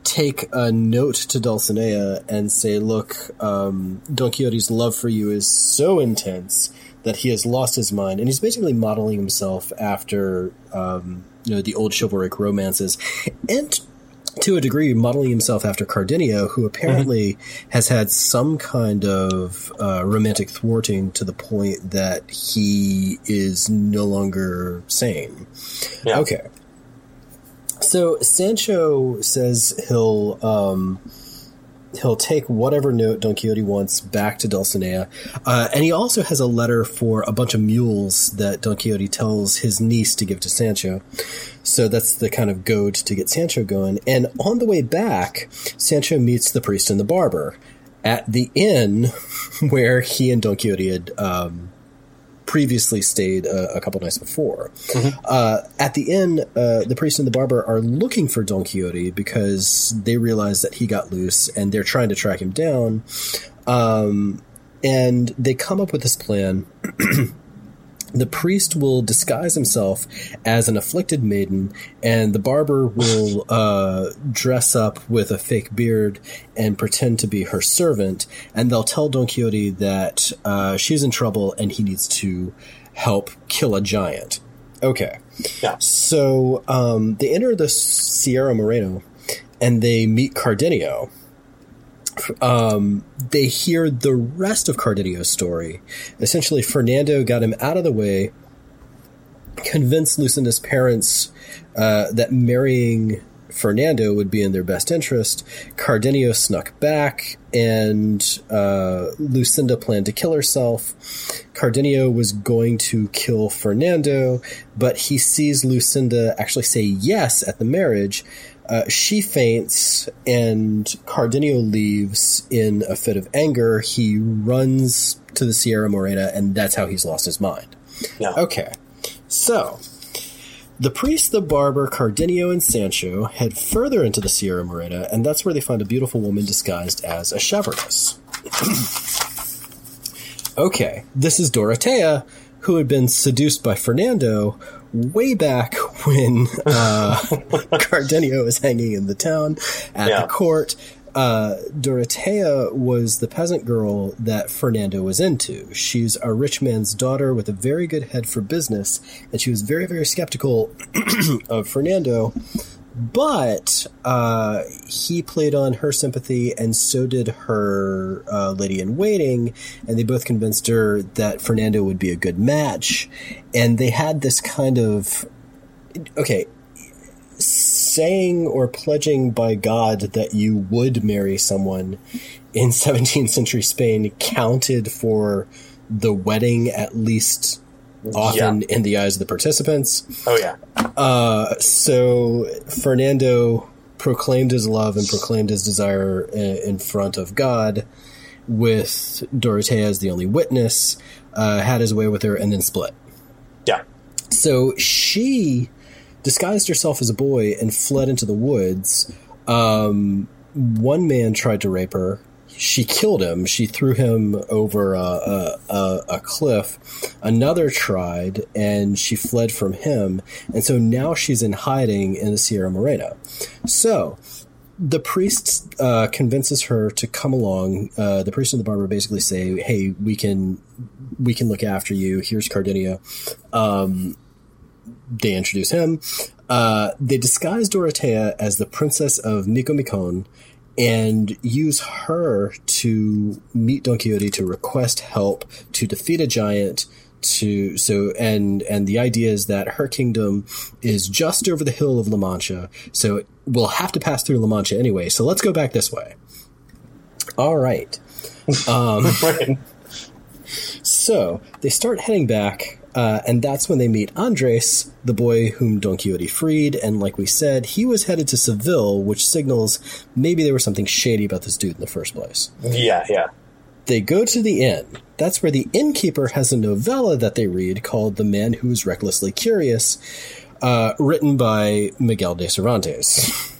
take a note to Dulcinea and say, "Look, um, Don Quixote's love for you is so intense that he has lost his mind," and he's basically modeling himself after um, you know the old chivalric romances, and to a degree, modeling himself after Cardenio, who apparently mm-hmm. has had some kind of uh, romantic thwarting to the point that he is no longer sane. Yeah. Okay. So Sancho says he'll um, he'll take whatever note Don Quixote wants back to Dulcinea, uh, and he also has a letter for a bunch of mules that Don Quixote tells his niece to give to Sancho. So that's the kind of goad to get Sancho going. And on the way back, Sancho meets the priest and the barber at the inn *laughs* where he and Don Quixote had um, previously stayed a, a couple nights before. Mm-hmm. Uh, at the inn, uh, the priest and the barber are looking for Don Quixote because they realize that he got loose and they're trying to track him down. Um, and they come up with this plan *clears throat* the priest will disguise himself as an afflicted maiden, and the barber will uh, dress up with a fake beard and pretend to be her servant. And they'll tell Don Quixote that uh, she's in trouble and he needs to help kill a giant. Okay. Yeah. So um, they enter the Sierra Morena and they meet Cardenio um, they hear the rest of Cardenio's story. Essentially, Fernando got him out of the way, convinced Lucinda's parents uh, that marrying Fernando would be in their best interest. Cardenio snuck back, and uh, Lucinda planned to kill herself. Cardenio was going to kill Fernando, but he sees Lucinda actually say yes at the marriage, uh, she faints, and Cardenio leaves in a fit of anger. He runs to the Sierra Morena, and that's how he's lost his mind. Yeah. Okay, so the priest, the barber, Cardenio, and Sancho head further into the Sierra Morena, and that's where they find a beautiful woman disguised as a shepherdess. *clears throat* okay, this is Dorotea, who had been seduced by Fernando way back when *laughs* uh, Cardenio was hanging in the town at yeah. the court. Uh, Dorotea was the peasant girl that Fernando was into. She's a rich man's daughter with a very good head for business, and she was very, very skeptical *clears throat* of Fernando but uh, he played on her sympathy, and so did her uh, lady in waiting, and they both convinced her that Fernando would be a good match. And they had this kind of okay, saying or pledging by God that you would marry someone in *laughs* 17th century Spain counted for the wedding at least often yeah. in the eyes of the participants. Oh yeah. Uh, so Fernando proclaimed his love and proclaimed his desire in front of God, with Dorotea as the only witness. Uh, had his way with her, and then split. Yeah. So she disguised herself as a boy and fled into the woods. Um, one man tried to rape her she killed him. She threw him over a, a, a, cliff. Another tried, and she fled from him. And so now she's in hiding in the Sierra Morena. So the priest uh, convinces her to come along. Uh, the priest and the barber basically say, "Hey, we can we can look after you. Here's Cardenio." Um, they introduce him. Uh, they disguise Dorothea as the princess of Micomicon and use her to meet Don Quixote to request help to defeat a giant to so and and the idea is that her kingdom is just over the hill of La Mancha so we'll have to pass through La Mancha anyway so let's go back this way. All right. *laughs* Um, so they start heading back Uh, and that's when they meet Andres, the boy whom Don Quixote freed. And like we said, he was headed to Seville, which signals maybe there was something shady about this dude in the first place. Yeah, yeah. They go to the inn. That's where the innkeeper has a novella that they read called The Man Who is Recklessly Curious, uh, written by Miguel de Cervantes.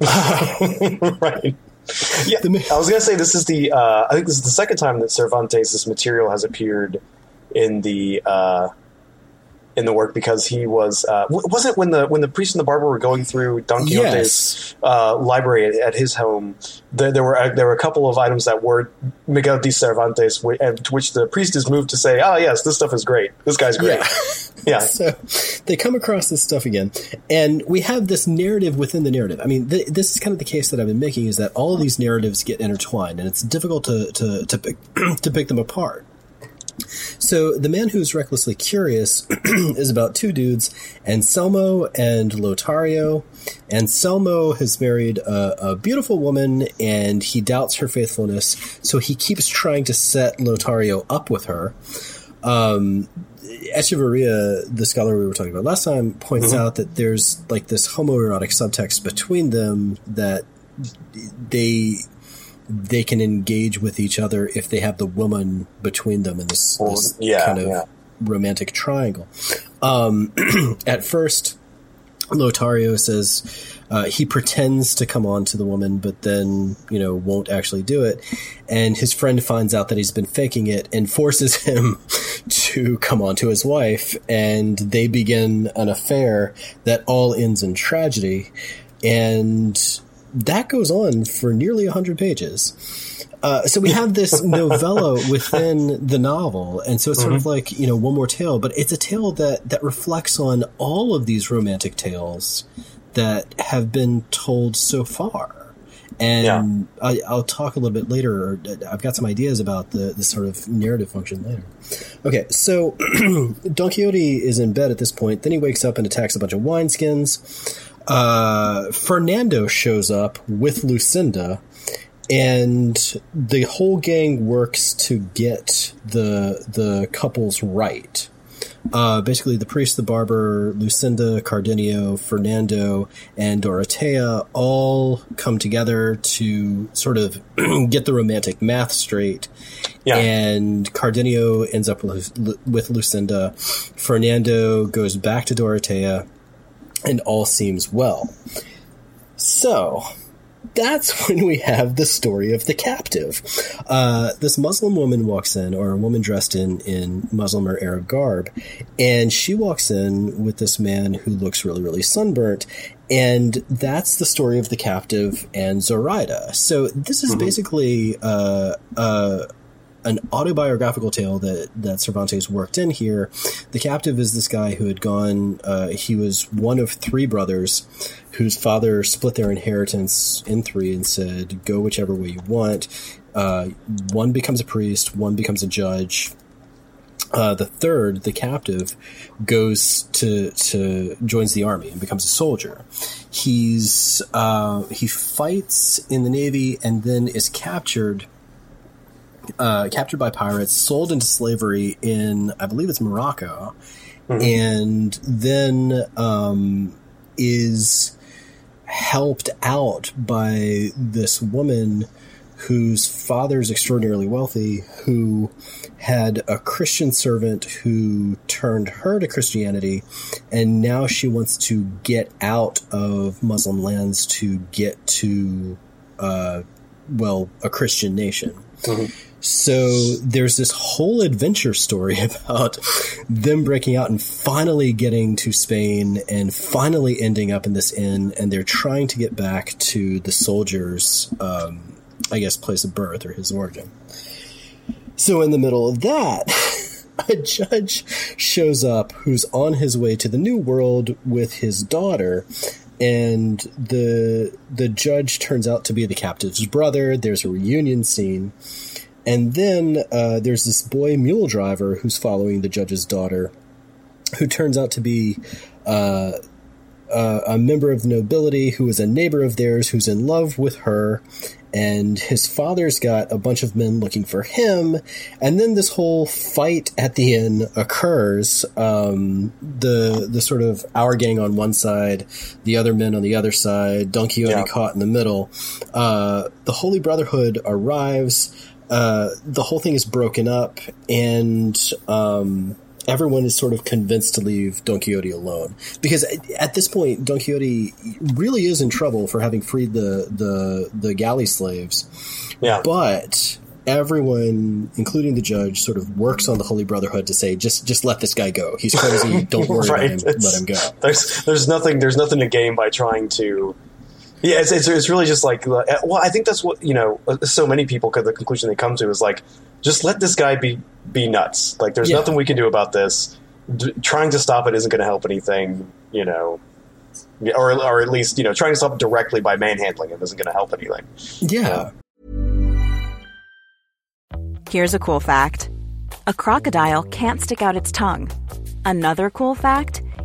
*laughs* right. Yeah, I was gonna say this is the. Uh, I think this is the second time that Cervantes' material has appeared in the uh, in the work because he was uh, wasn't when the when the priest and the barber were going through Don Quixote's yes. uh, library at, at, his home. There, there, were there were a couple of items that were Miguel de Cervantes, to which the priest is moved to say, "Ah, yes, this stuff is great. This guy's great." Yeah. *laughs* yeah. so they come across this stuff again, and we have this narrative within the narrative. I mean, th- this is kind of the case that I've been making: is that all of these narratives get intertwined, and it's difficult to to to pick, *clears throat* to pick them apart. So the man who's recklessly curious *clears throat* is about two dudes, Anselmo and Lotario. Anselmo has married a, a, beautiful woman, and he doubts her faithfulness, so he keeps trying to set Lotario up with her. Um, Echevarría, the scholar we were talking about last time, points mm-hmm. out that there's like this homoerotic subtext between them that they they can engage with each other if they have the woman between them in this, this yeah, kind of yeah. romantic triangle. Um, *clears throat* at first, Lotario says uh, he pretends to come on to the woman, but then you know won't actually do it. And his friend finds out that he's been faking it and forces *laughs* him to come on to his wife, and they begin an affair that all ends in tragedy. And that goes on for nearly 100 pages. Uh, so we have this *laughs* novella within the novel, and so it's sort mm-hmm. of like you know one more tale, but it's a tale that that reflects on all of these romantic tales that have been told so far. And yeah. I, will talk a little bit later. I've got some ideas about the, the sort of narrative function later. Okay, so *clears throat* Don Quixote is in bed at this point. Then he wakes up and attacks a bunch of wineskins uh, Fernando shows up with Lucinda, and the whole gang works to get the the couples right. Uh, basically, the priest, the barber, Lucinda, Cardenio, Fernando, and Dorotea all come together to sort of *clears throat* get the romantic math straight. Yeah. And Cardenio ends up with, with Lucinda. Fernando goes back to Dorotea and all seems well. So, that's *laughs* when we have the story of the captive. Uh, this Muslim woman walks in, or a woman dressed in, in Muslim or Arab garb, and she walks in with this man who looks really, really sunburnt. And that's the story of the captive and Zoraida. So this is mm-hmm. basically uh, uh, an autobiographical tale that that Cervantes worked in here. The captive is this guy who had gone. Uh, he was one of three brothers whose father split their inheritance in three and said, "Go whichever way you want." Uh, one becomes a priest, one becomes a judge. Uh, the third, the captive, goes to to joins the army and becomes a soldier. He's uh, he fights in the navy and then is captured uh, captured by pirates, sold into slavery in, I believe it's Morocco, mm-hmm. and then um, is helped out by this woman whose father is extraordinarily wealthy, who had a Christian servant who turned her to Christianity, and now she wants to get out of Muslim lands to get to, uh, well, a Christian nation. Mm-hmm. So there's this whole adventure story *laughs* about them breaking out and finally getting to Spain and finally ending up in this inn, and they're trying to get back to the soldier's, um, I guess, place of birth or his origin. So in the middle of that, *laughs* a judge shows up who's on his way to the new world with his daughter and the the judge turns out to be the captive's brother there's a reunion scene and then uh, there's this boy mule driver who's following the judge's daughter, who turns out to be uh, a member of the nobility who is a neighbor of theirs who's in love with her. and his father's got a bunch of men looking for him, and then this whole fight at the inn occurs. Um, the the sort of our gang on one side, the other men on the other side, Don Quixote Yeah. caught in the middle. Uh, the Holy Brotherhood arrives. Uh, the whole thing is broken up, and um, everyone is sort of convinced to leave Don Quixote alone because at- at this point, Don Quixote really is in trouble for having freed the the the galley slaves. Yeah. But everyone, including the judge, sort of works on the Holy Brotherhood to say, just just let this guy go. He's crazy. *laughs* Don't worry Right. about him. It's- Let him go. There's there's nothing there's nothing to gain by trying to. Yeah, it's, it's, it's really just like uh, well, I think that's what you know. uh, So many people, the conclusion they come to is like, just let this guy be be nuts. Like, there's Yeah. nothing we can do about this. D- trying to stop it isn't going to help anything. You know, or or at least you know, trying to stop it directly by manhandling him isn't going to help anything. Yeah. Here's a cool fact a crocodile can't stick out its tongue. Another cool fact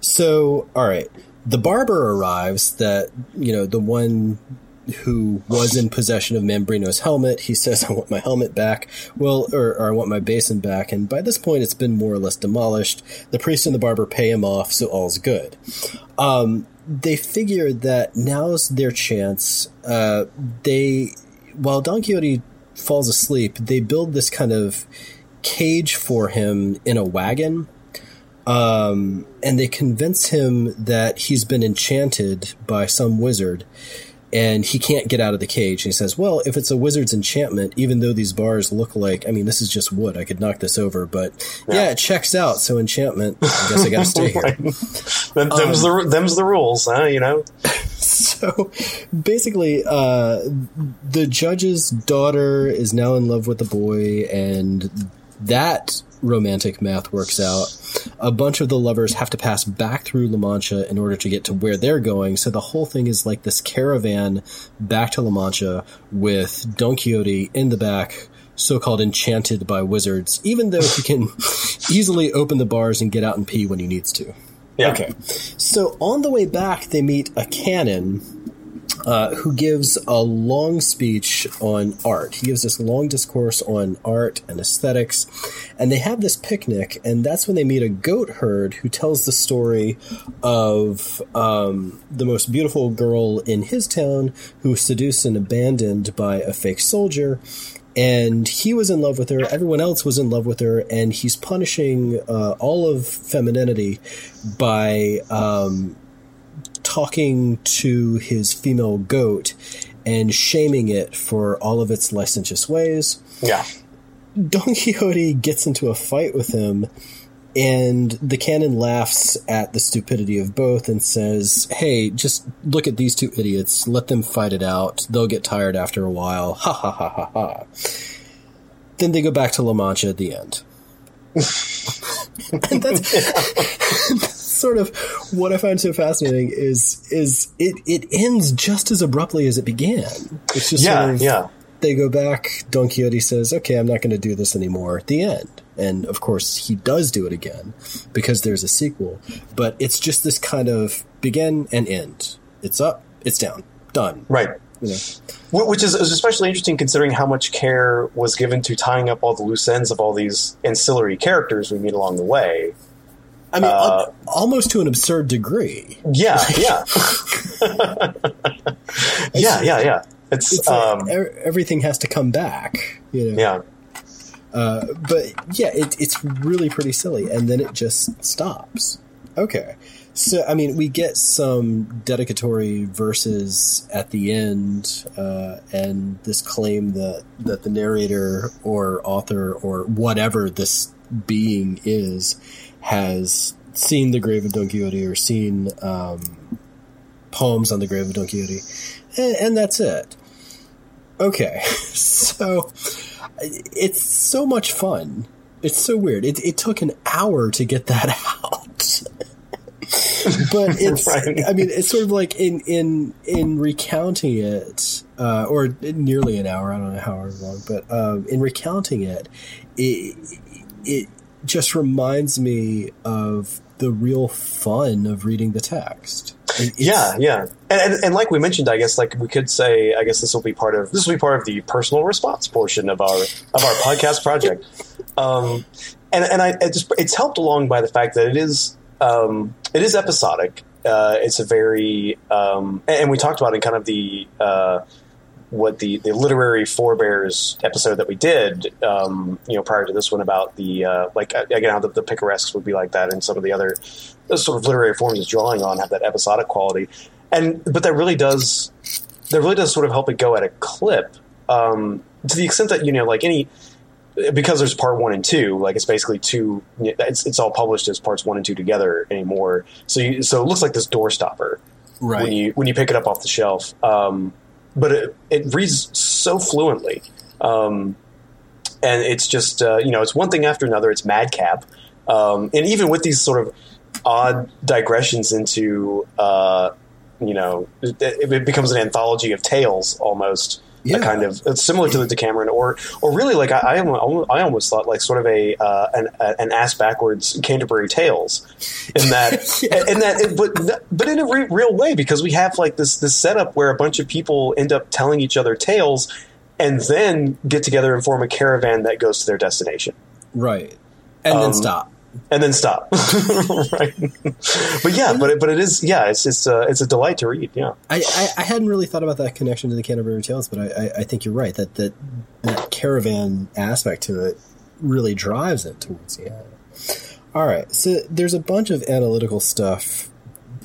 So, all right, the barber arrives. That you know, the one who was in possession of Mambrino's helmet. He says, "I want my helmet back." Well, or, or I want my basin back. And by this point, it's been more or less demolished. The priest and the barber pay him off, so all's good. Um, they figure that now's their chance. Uh, they, while Don Quixote falls asleep, they build this kind of cage for him in a wagon um, and they convince him that he's been enchanted by some wizard and he can't get out of the cage. And he says, Well, if it's a wizard's enchantment, even though these bars look like, I mean, this is just wood, I could knock this over, but yeah, it checks out. So, enchantment, I guess I gotta stay *laughs* here. Them, them's the them's the rules, huh? You know. *laughs* so basically, uh, the judge's daughter is now in love with the boy, and that romantic math works out. A bunch of the lovers have to pass back through La Mancha in order to get to where they're going. So the whole thing is like this caravan back to La Mancha with Don Quixote in the back. So called enchanted by wizards, even though he can *laughs* easily open the bars and get out and pee when he needs to. Yeah. Okay. So on the way back, they meet a canon uh, who gives a long speech on art. He gives this long discourse on art and aesthetics, and they have this picnic, and that's when they meet a goat herd who tells the story of um, the most beautiful girl in his town who was seduced and abandoned by a fake soldier. and he was in love with her. Everyone else was in love with her, and he's punishing uh, all of femininity by um, talking to his female goat and shaming it for all of its licentious ways. Yeah. Don Quixote gets into a fight with him, and the canon laughs at the stupidity of both and says, Hey, just look at these two idiots. Let them fight it out. They'll get tired after a while. *laughs* Ha ha ha ha ha. Then they go back to La Mancha at the end. *laughs* and that's, sort of what I find so fascinating is is it, it ends just as abruptly as it began. It's just yeah, sort of, yeah. They go back. Don Quixote says, "Okay, I'm not going to do this anymore." The end. And of course, he does do it again because there's a sequel. But it's just this kind of begin and end. It's up, it's down, done. Right. You know. Which is, is especially interesting considering how much care was given to tying up all the loose ends of all these ancillary characters we meet along the way. I mean, uh, almost to an absurd degree. Yeah, yeah, *laughs* *laughs* yeah, yeah, yeah. It's, it's um, like everything has to come back. You know? Yeah. Uh, but yeah, it, it's really pretty silly, and then it just stops. Okay, so I mean, we get some dedicatory verses at the end, uh, and this claim that that the narrator or author or whatever this being is has seen the grave of Don Quixote or seen um, poems on the grave of Don Quixote, and, and that's it. Okay, *laughs* so it's so much fun. It's so weird. It, it took an hour to get that *laughs* out. but *laughs* it's right. I mean it's sort of like in in in recounting it uh, or nearly an hour I don't know how long but um, in recounting it it it just reminds me of the real fun of reading the text. Yeah, yeah, and, and, and like we mentioned, I guess like we could say, I guess this will be part of this will be part of the personal response portion of our of our podcast project. Um, and and I it just it's helped along by the fact that it is um, it is episodic. Uh, it's a very um, and we talked about in kind of the uh, what the, the literary forebears episode that we did, um, you know, prior to this one about the uh, like again how the, the, picaresques would be like that, and some of the other sort of literary forms it's drawing on have that episodic quality, and but that really does that really does sort of help it go at a clip um, to the extent that you know like any because there's part one and two, like it's basically two. It's, it's all published as parts one and two together anymore. So you, so it looks like this door stopper right. when you when you pick it up off the shelf. Um, but it, it reads so fluently. Um, and it's just, uh, you know, it's one thing after another. It's madcap. Um, and even with these sort of odd digressions into, uh, you know, it, it, becomes an anthology of tales almost yeah. kind of similar to the Decameron, or or really like I, I, I almost thought like sort of a uh, an, an ass backwards Canterbury Tales, in that *laughs* yeah. in that but but in a re- real way because we have like this this setup where a bunch of people end up telling each other tales, and then get together and form a caravan that goes to their destination. Right, and um, then stop and then stop. *laughs* right. But yeah, but it, but it is yeah, it's it's a, it's a delight to read. Yeah. I, I, I, hadn't really thought about that connection to the Canterbury Tales, but I, I, I, think you're right that, that that caravan aspect to it really drives it towards the end. All right, so there's a bunch of analytical stuff.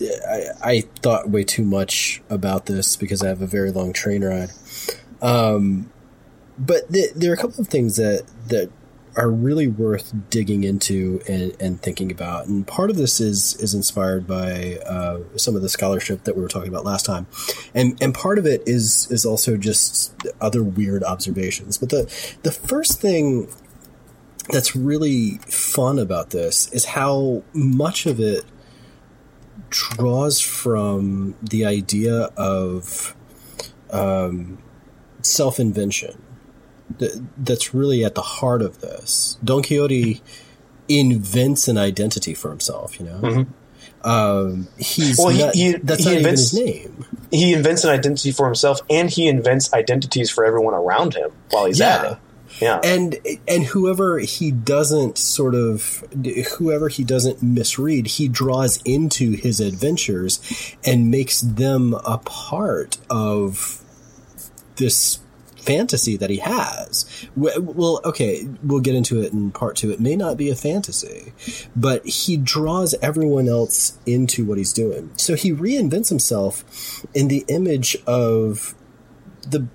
I, I thought way too much about this because I have a very long train ride. Um, but th- there are a couple of things that that are really worth digging into and, and, thinking about. And part of this is is inspired by uh, some of the scholarship that we were talking about last time, and and part of it is is also just other weird observations. But the the first thing that's really fun about this is how much of it draws from the idea of um, self invention that's really at the heart of this. Don Quixote invents an identity for himself. You know, mm-hmm. um, he's well, not, he, that's he not invents, even his name. He invents an identity for himself, and he invents identities for everyone around him while he's yeah. at it. Yeah. And and whoever he doesn't sort of whoever he doesn't misread, he draws into his adventures and makes them a part of this fantasy that he has. Well, okay, we'll get into it in part two. It may not be a fantasy, but he draws everyone else into what he's doing. So he reinvents himself in the image of the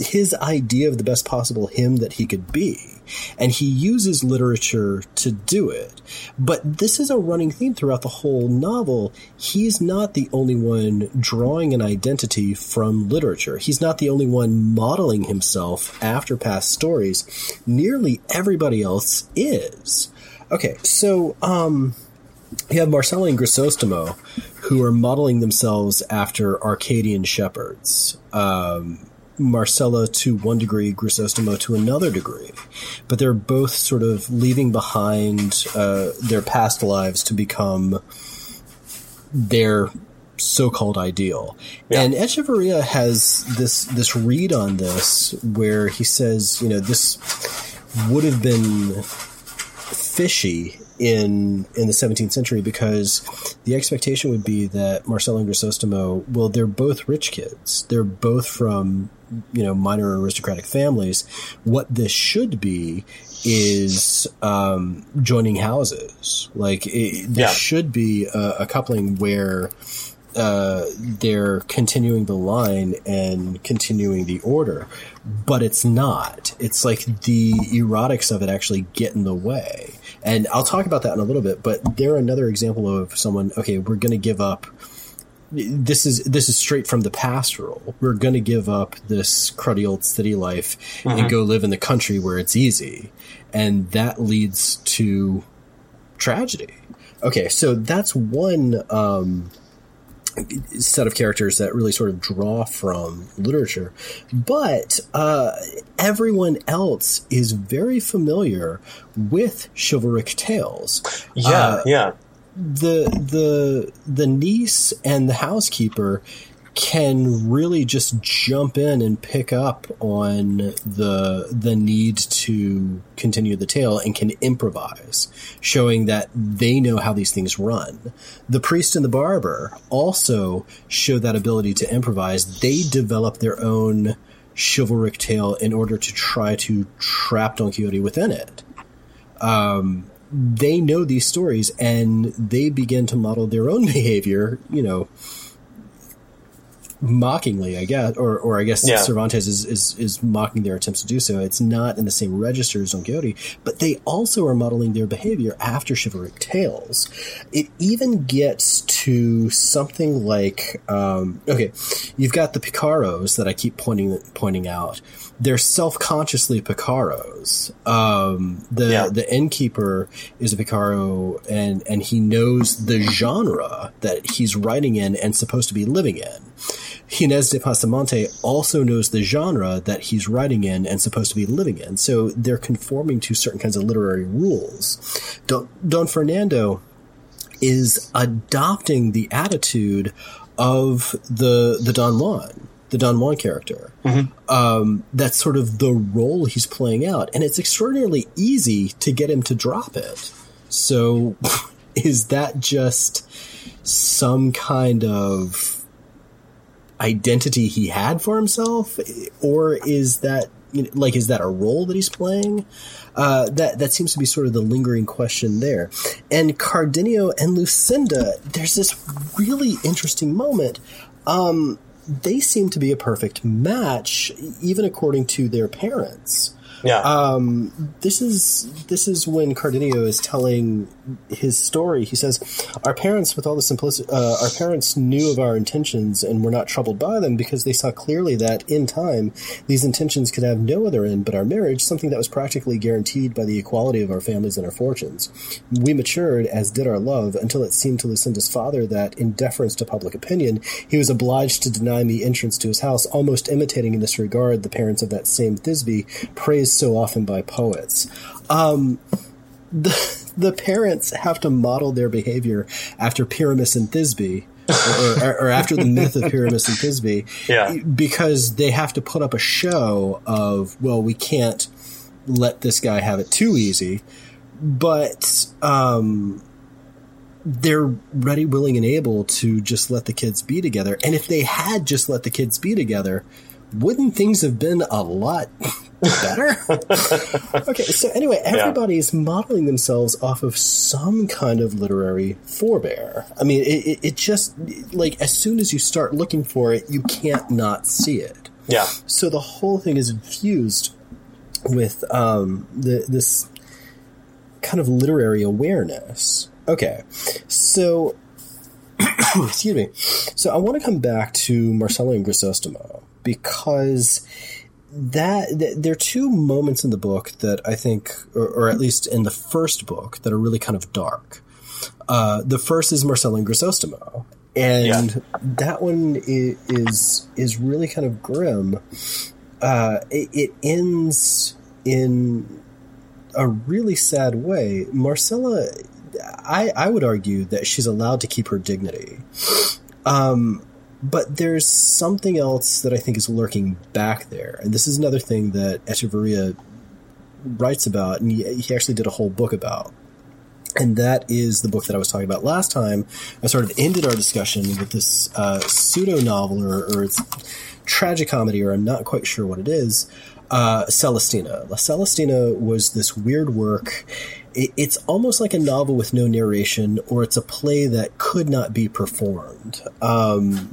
his idea of the best possible him that he could be. And he uses literature to do it. But this is a running theme throughout the whole novel. He's not the only one drawing an identity from literature. He's not the only one modeling himself after past stories. Nearly everybody else is. Okay, so, um, you have Marcela and Grisostomo, who are modeling themselves after Arcadian shepherds. Um, Marcela to one degree, Grisostomo to another degree. But they're both sort of leaving behind uh, their past lives to become their so-called ideal. Yeah. And Echevarría has this this read on this where he says, you know, this would have been fishy in in the 17th century because the expectation would be that Marcela and Grisostomo, well, they're both rich kids. They're both from you know minor aristocratic families. What this should be is um, joining houses. Like it, this yeah. should be a, a coupling where uh, they're continuing the line and continuing the order, but it's not. It's like the erotics of it actually get in the way. And I'll talk about that in a little bit, but they're another example of someone, okay, we're going to give up this is this is straight from the pastoral. We're going to give up this cruddy old city life mm-hmm. and go live in the country where it's easy, and that leads to tragedy. Okay, so that's one um, set of characters that really sort of draw from literature, but uh, everyone else is very familiar with chivalric tales. Yeah, uh, yeah the the the niece and the housekeeper can really just jump in and pick up on the the need to continue the tale and can improvise, showing that they know how these things run. The priest and the barber also show that ability to improvise. They develop their own chivalric tale in order to try to trap Don Quixote within it. Um, they know these stories and they begin to model their own *laughs* behavior, you know, mockingly, I guess, or, or I guess yeah. Cervantes is, is, is mocking their attempts to do so. It's not in the same register as Don Quixote, but they also are modeling their behavior after chivalric tales. It even gets to something like, um, okay, you've got the Picaros that I keep pointing, pointing out. They're self-consciously Picaros. Um, the, yeah. the innkeeper is a Picaro and, and he knows the genre that he's writing in and supposed to be living in. Gines de Pasamonte also knows the genre that he's writing in and supposed to be living in. So they're conforming to certain kinds of literary rules. Don, Don Fernando is adopting the attitude of the the Don Juan, the Don Juan character. Mm-hmm. Um, that's sort of the role he's playing out, and it's extraordinarily easy to get him to drop it. So, *laughs* is that just some kind of identity he had for himself, or is that like is that a role that he's playing? Uh, that that seems to be sort of the lingering question there. And Cardenio and Lucinda, there's this really interesting moment. Um, they seem to be a perfect match, even according to their parents. Yeah. Um, this is this is when Cardenio is telling his story. He says, "Our parents, with all the simplicity, uh, our parents knew of our intentions and were not troubled by them because they saw clearly that in time these intentions could have no other end but our marriage, something that was practically guaranteed by the equality of our families and our fortunes. We matured, as did our love, until it seemed to Lucinda's father that, in deference to public opinion, he was obliged to deny me entrance to his house, almost imitating in this regard the parents of that same Thisbe, praised so often by poets. Um, the, *laughs* the parents have to model their behavior after Pyramus and Thisbe. or, or, or, after the myth of Pyramus and Thisbe, yeah. because they have to put up a show of, well, we can't let this guy have it too easy, but um, they're ready, willing, and able to just let the kids be together. And if they had just let the kids be together, wouldn't things have been a lot better? *laughs* okay, so anyway, everybody's yeah. modeling themselves off of some kind of literary forebear. I mean, it, it, it, just, like, as soon as you start looking for it, you can't not see it. Yeah. So the whole thing is infused with um, the, this kind of literary awareness. Okay, so *clears throat* excuse me. So I want to come back to Marcela and Grisostomo because that, that there are two moments in the book that I think, or, or, at least in the first book, that are really kind of dark. Uh, the first is Marcela and Grisostomo, and yeah. that one is, is, is really kind of grim. Uh, it, it ends in a really sad way. Marcela, I, I would argue that she's allowed to keep her dignity. Um, but there's something else that I think is lurking back there. And this is another thing that Echevarría writes about, and he, he actually did a whole book about. And that is the book that I was talking about last time. I sort of ended our discussion with this uh, pseudo novel, or, or it's tragic comedy, or I'm not quite sure what it is, uh, Celestina. La Celestina was this weird work. It, it's almost like a novel with no narration, or it's a play that could not be performed. Um,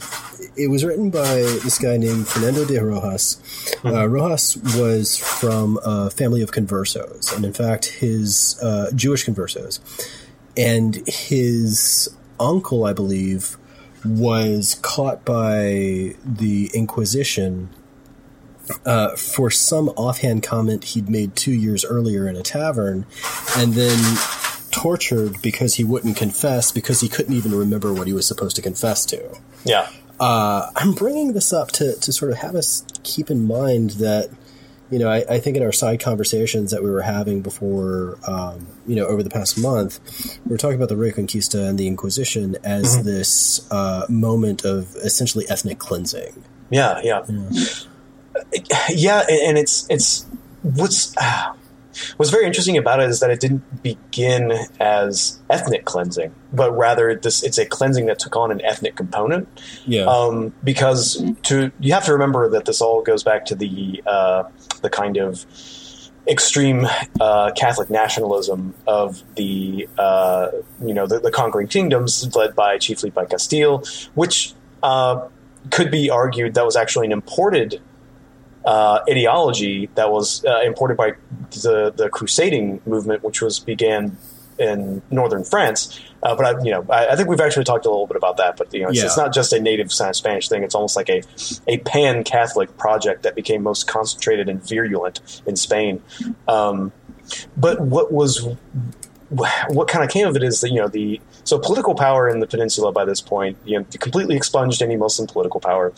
it was written by this guy named Fernando de Rojas. Uh, hmm. Rojas was from a family of conversos, and in fact, his uh, Jewish conversos, and his uncle, I believe, was caught by the Inquisition uh, for some offhand comment he'd made two years earlier in a tavern, and then tortured because he wouldn't confess because he couldn't even remember what he was supposed to confess to. Yeah. Uh, I'm bringing this up to, to sort of have us keep in mind that, you know, I, I think in our side conversations that we were having before, um, you know, over the past month, we are talking about the Reconquista and the Inquisition as mm-hmm. this uh, moment of essentially ethnic cleansing. Yeah, yeah. yeah yeah, and it's it's what's uh, *sighs* what's very interesting about it is that it didn't begin as ethnic cleansing, but rather this it's a cleansing that took on an ethnic component. Yeah. Um, because to you have to remember that this all goes back to the uh, the kind of extreme uh, Catholic nationalism of the uh, you know the, the, conquering kingdoms led by chiefly by Castile, which uh, could be argued that was actually an imported uh, ideology that was uh, imported by the the crusading movement, which was began in northern France. Uh, but I, you know, I, I, think we've actually talked a little bit about that. But you know, it's, yeah. it's not just a native Spanish thing; it's almost like a a pan Catholic project that became most concentrated and virulent in Spain. Um, but what was what kind of came of it is that you know the so political power in the peninsula by this point you know completely expunged any Muslim political power.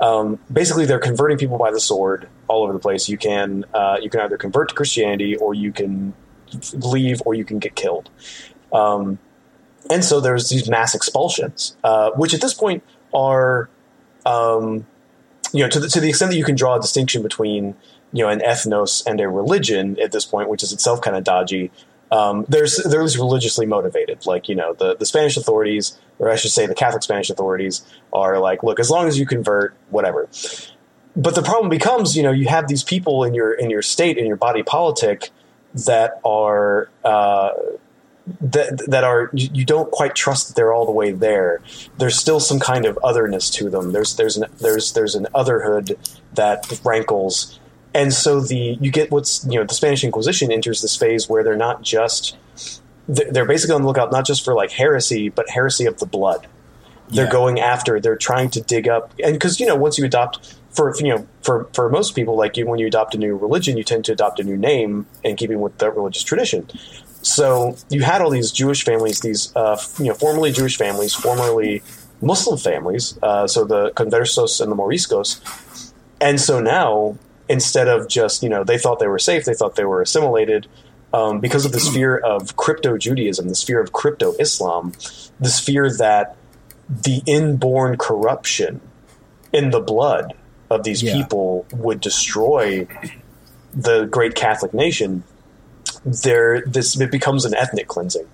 Um, basically, they're converting people by the sword all over the place. You can uh, you can either convert to Christianity or you can leave or you can get killed. Um, and so there's these mass expulsions, uh, which at this point are um, you know to the, to the extent that you can draw a distinction between you know an ethnos and a religion at this point, which is itself kind of dodgy um, there's there's religiously motivated. Like you know, the the Spanish authorities, or I should say, the Catholic Spanish authorities, are like, look, as long as you convert, whatever. But the problem becomes, you know, you have these people in your in your state in your body politic that are. Uh, that that are you don't quite trust that they're all the way there. There's still some kind of otherness to them. There's there's an there's there's an otherhood that rankles and so the you get what's you know the Spanish Inquisition enters this phase where they're not just they're basically on the lookout not just for like heresy but heresy of the blood. They're yeah. going after. They're trying to dig up and because you know once you adopt for you know for for most people like you, when you adopt a new religion you tend to adopt a new name in keeping with the religious tradition. So you had all these Jewish families, these uh, you know formerly Jewish families, formerly Muslim families, uh, so the Conversos and the Moriscos, and so now instead of just you know they thought they were safe, they thought they were assimilated. Um, because of this fear of crypto Judaism, this fear of crypto Islam, this fear that the inborn corruption in the blood of these yeah. people would destroy the great Catholic nation, there this it becomes an ethnic cleansing.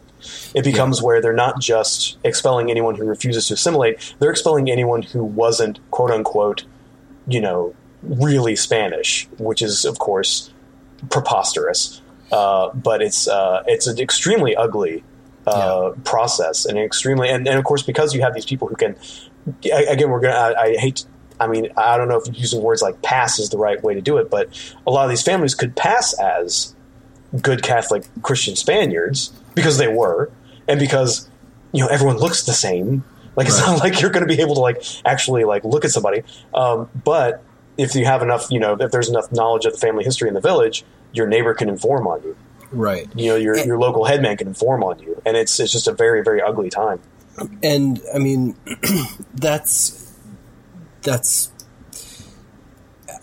It becomes yeah. where they're not just expelling anyone who refuses to assimilate; they're expelling anyone who wasn't quote unquote, you know, really Spanish, which is of course preposterous. Uh, but it's uh, it's an extremely ugly uh, yeah. process, and extremely, and, and of course because you have these people who can. Again, we're gonna. I, I hate. I mean, I don't know if using words like pass is the right way to do it, but a lot of these families could pass as good Catholic Christian Spaniards because they were, and because you know everyone looks the same. Like it's not like you're going to be able to like actually like look at somebody. Um, but if you have enough, you know, if there's enough knowledge of the family history in the village, your neighbor can inform on you. Right. You know, your and, your local headman can inform on you, and it's it's just a very very ugly time. And I mean, *clears throat* that's that's.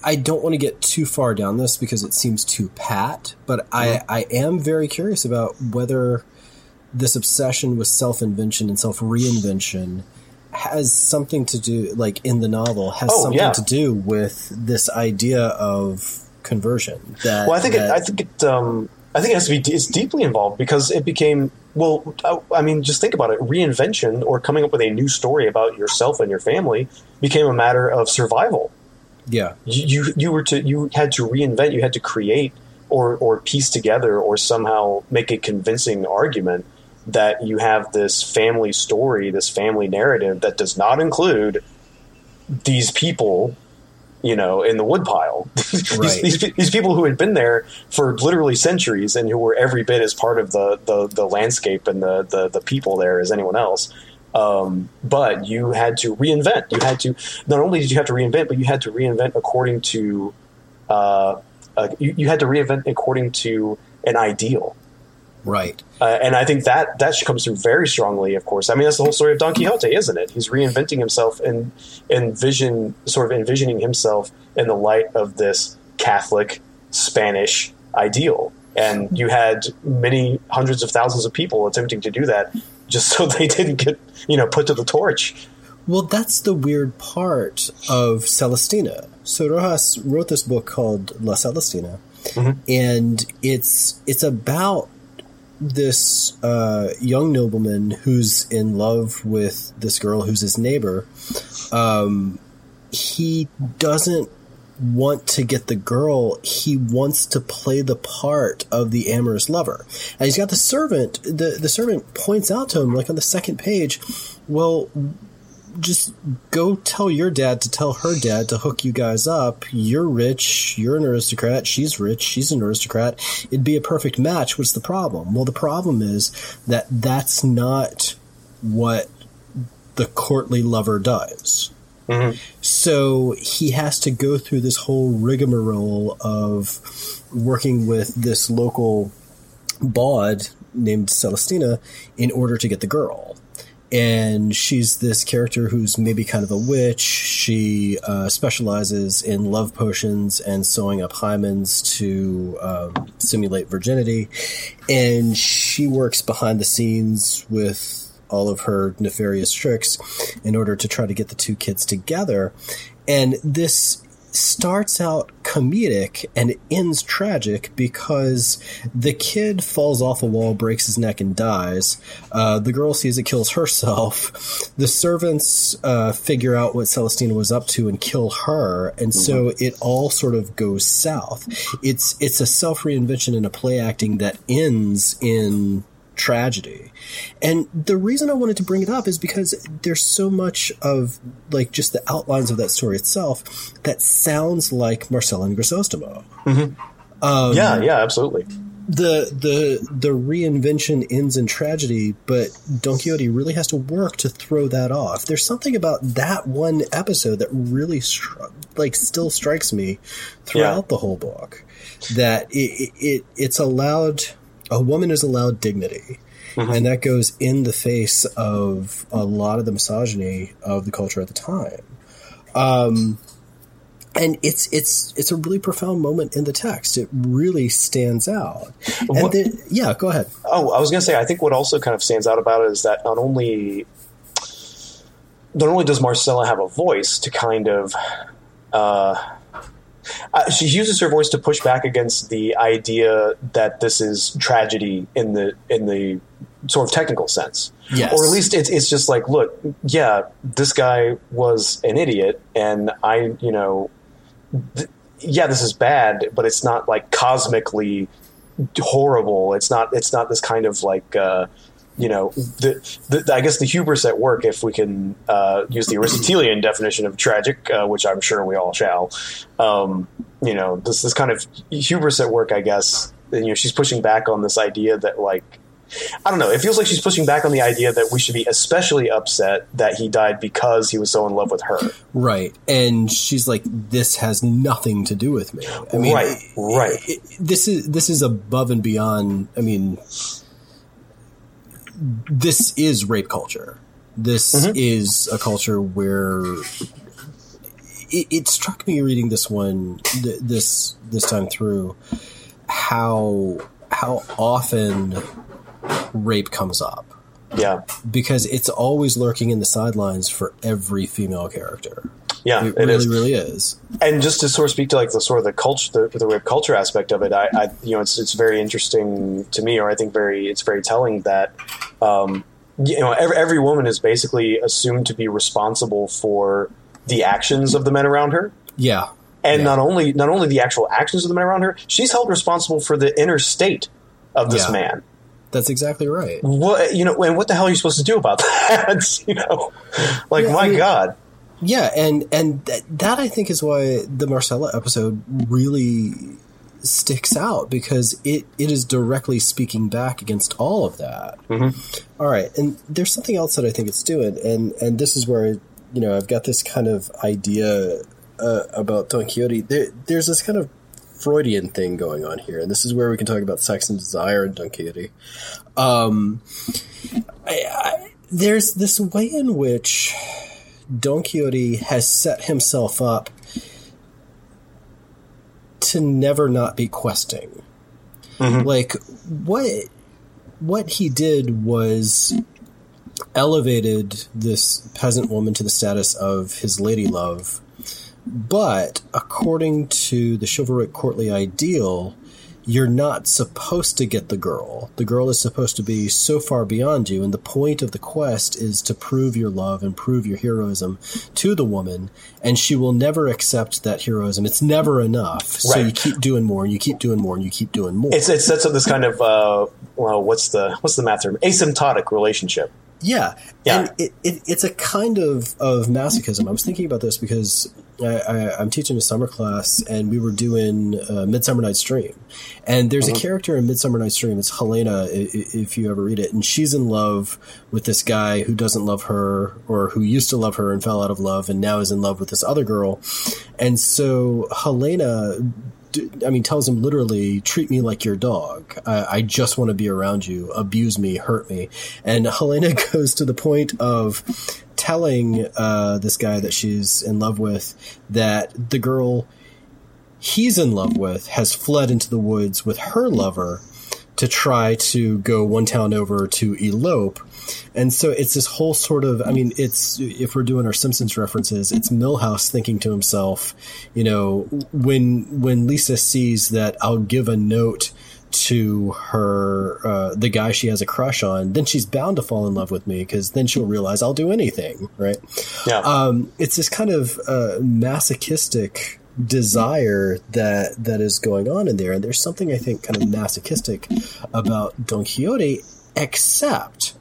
I don't want to get too far down this because it seems too pat, but mm-hmm. I I am very curious about whether this obsession with self invention and self reinvention has something to do, like in the novel, has oh, something yeah. to do with this idea of conversion. That, well, I think that, it, I think it, um, I think it has to be it's deeply involved because it became well. I mean, just think about it: reinvention or coming up with a new story about yourself and your family became a matter of survival. Yeah, you you were to you had to reinvent, you had to create or or piece together or somehow make a convincing argument that you have this family story, this family narrative that does not include these people, you know, in the woodpile. *laughs* Right. these, these, these, people who had been there for literally centuries and who were every bit as part of the, the, the landscape and the, the, the people there as anyone else. Um, but you had to reinvent. You had to not only did you have to reinvent, but you had to reinvent according to uh, uh, you, you had to reinvent according to an ideal. Right. Uh, and I think that that comes through very strongly. Of course, I mean that's the whole story of Don Quixote, isn't it? He's reinventing himself and envision, sort of envisioning himself in the light of this Catholic Spanish ideal. And you had many hundreds of thousands of people attempting to do that, just *laughs* so they didn't get you know put to the torch. Well, that's the weird part of Celestina. So Rojas wrote this book called La Celestina, mm-hmm. and it's it's about this uh, young nobleman who's in love with this girl who's his neighbor. Um, he doesn't want to get the girl. He wants to play the part of the amorous lover. And he's got the servant. The the servant points out to him, like on the second page, well, just go tell your dad to tell her dad to hook you guys up. You're rich, you're an aristocrat, she's rich, she's an aristocrat. It'd be a perfect match. What's the problem? Well, the problem is that that's not what the courtly lover does. Mm-hmm. So he has to go through this whole rigmarole of working with this local bawd named Celestina in order to get the girl and she's this character who's maybe kind of a witch. She uh, specializes in love potions and sewing up hymens to um, simulate virginity, and she works behind the scenes with all of her nefarious tricks in order to try to get the two kids together. And this starts out comedic and it ends tragic because the kid falls off a wall, breaks his neck, and dies. Uh, the girl sees it, kills herself. *laughs* The servants uh, figure out what Celestina was up to and kill her, and so mm-hmm. it all sort of goes south. It's it's a self reinvention and a play acting that ends in tragedy. And the reason I wanted to bring it up is because there's so much of like just the outlines of that story itself that sounds like Marcel and Grisostomo. Mm-hmm. Um, yeah, yeah, absolutely. The the the reinvention ends in tragedy, but Don Quixote really has to work to throw that off. There's something about that one episode that really like still strikes me throughout yeah. the whole book. That it, it it's allowed a woman is allowed dignity. Mm-hmm. And that goes in the face of a lot of the misogyny of the culture at the time. Um, and it's it's it's a really profound moment in the text. It really stands out. And then, yeah, go ahead. Oh, I was going to say, I think what also kind of stands out about it is that not only not only does Marcela have a voice to kind of uh, uh, she uses her voice to push back against the idea that this is tragedy in the in the sort of technical sense. Yes. Or at least it's it's just like, look, yeah, this guy was an idiot, and I, you know, th- yeah, this is bad, but it's not like cosmically horrible. It's not. It's not this kind of like. Uh, you know, the, the, I guess the hubris at work, if we can uh, use the Aristotelian *clears throat* definition of tragic, uh, which I'm sure we all shall. Um, you know, this this kind of hubris at work, I guess. You know, she's pushing back on this idea that like I don't know. It feels like she's pushing back on the idea that we should be especially upset that he died because he was so in love with her. Right. And she's like, this has nothing to do with me. I mean, right. Right. it- this is this is above and beyond. I mean, this is rape culture. This mm-hmm. is a culture where it, it struck me reading this one th- this this time through how how often rape comes up Yeah. because it's always lurking in the sidelines for every female character. Yeah. It, it really, is. really is. and just to sort of speak to like the sort of the culture, the, the rape culture aspect of it, I, I, you know, it's it's very interesting to me, or I think very it's very telling that, um, you know, every, every woman is basically assumed to be responsible for the actions of the men around her, Yeah. and Yeah. not only not only the actual actions of the men around her, she's held responsible for the inner state of this Yeah. man. That's exactly right. What you know, and what the hell are you supposed to do about *laughs* that? you know, like Yeah, my I mean- God. Yeah, and and th- that I think is why the Marcela episode really sticks out because it, it is directly speaking back against all of that. All right, and there's something else that I think it's doing, and and this is where you know I've got this kind of idea uh, about Don Quixote. There, there's this kind of Freudian thing going on here, and this is where we can talk about sex and desire and Don Quixote. Um, I, I, there's this way in which Don Quixote has set himself up to never not be questing. Like what what he did was elevated this peasant woman to the status of his lady love, but according to the chivalric courtly ideal, you're not supposed to get the girl. The girl is supposed to be so far beyond you, and the point of the quest is to prove your love and prove your heroism to the woman, and she will never accept that heroism. It's never enough. So Right. you keep doing more, and you keep doing more, and you keep doing more. It's it sets up this kind of uh, well, what's the what's the math term? Asymptotic relationship. Yeah, Yeah. and it, it, it's a kind of, of masochism. I was thinking about this because I, I, I'm teaching a summer class, and we were doing uh, Midsummer Night's Dream, and there's a character in Midsummer Night's Dream. It's Helena, if you ever read it, and she's in love with this guy who doesn't love her, or who used to love her and fell out of love, and now is in love with this other girl, and so Helena I mean, tells him literally, treat me like your dog. I, I just want to be around you. Abuse me, hurt me. And Helena *laughs* goes to the point of telling uh, this guy that she's in love with that the girl he's in love with has fled into the woods with her lover to try to go one town over to elope. And so it's this whole sort of, I mean, it's, if we're doing our Simpsons references, it's Milhouse thinking to himself, you know, when, when Lisa sees that I'll give a note to her, uh, the guy she has a crush on, then she's bound to fall in love with me because then she'll realize I'll do anything, right? Yeah. um, it's this kind of uh, masochistic desire that that is going on in there, and there's something I think kind of masochistic about Don Quixote, except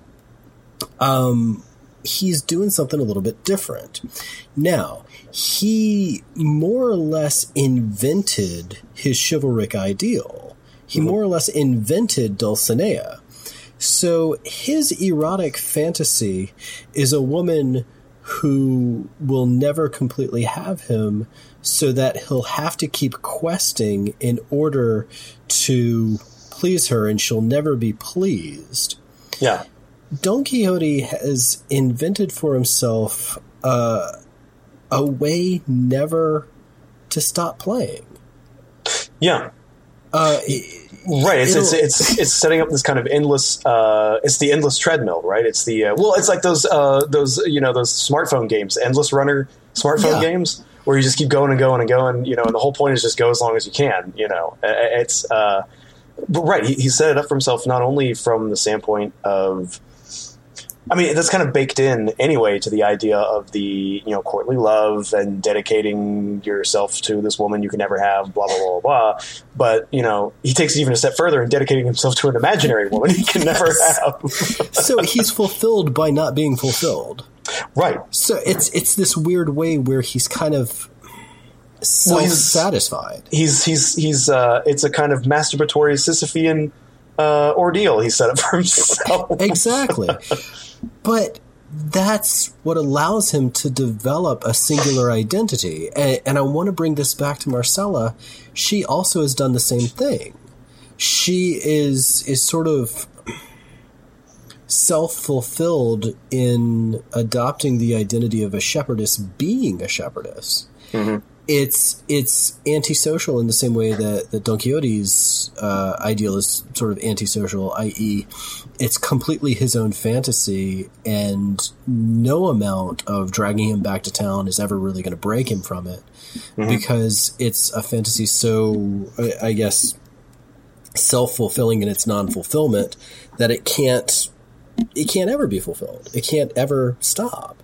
um, he's doing something a little bit different. Now, he more or less invented his chivalric ideal. He more or less invented Dulcinea. So his erotic fantasy is a woman who will never completely have him, so that he'll have to keep questing in order to please her, and she'll never be pleased. yeah. Don Quixote has invented for himself uh, a way never to stop playing. Yeah. Uh, Right. It's, it's it's it's setting up this kind of endless. Uh, it's the endless treadmill, right? It's the uh, well, it's like those uh, those you know those smartphone games, endless runner smartphone Yeah. games, where you just keep going and going and going. You know, and the whole point is just go as long as you can. You know, Uh, it's uh, but right. He, he set it up for himself not only from the standpoint of I mean, that's kind of baked in anyway to the idea of the you know courtly love and dedicating yourself to this woman you can never have, blah blah blah blah. But you know, he takes it even a step further in dedicating himself to an imaginary woman he can never have. *laughs* so he's fulfilled by not being fulfilled. Right. So it's it's this weird way where he's kind of self satisfied. He's he's he's uh, it's a kind of masturbatory Sisyphean uh, ordeal he set up for himself. exactly. *laughs* But that's what allows him to develop a singular identity. And, and, I want to bring this back to Marcela. She also has done the same thing. She is is sort of self fulfilled in adopting the identity of a shepherdess being a shepherdess. Mm-hmm it's it's antisocial in the same way that, that Don Quixote's uh, ideal is sort of antisocial, i.e., it's completely his own fantasy, and no amount of dragging him back to town is ever really going to break him from it, mm-hmm. because it's a fantasy so, I, guess, self fulfilling in its non fulfillment that it can't it can't ever be fulfilled. It can't ever stop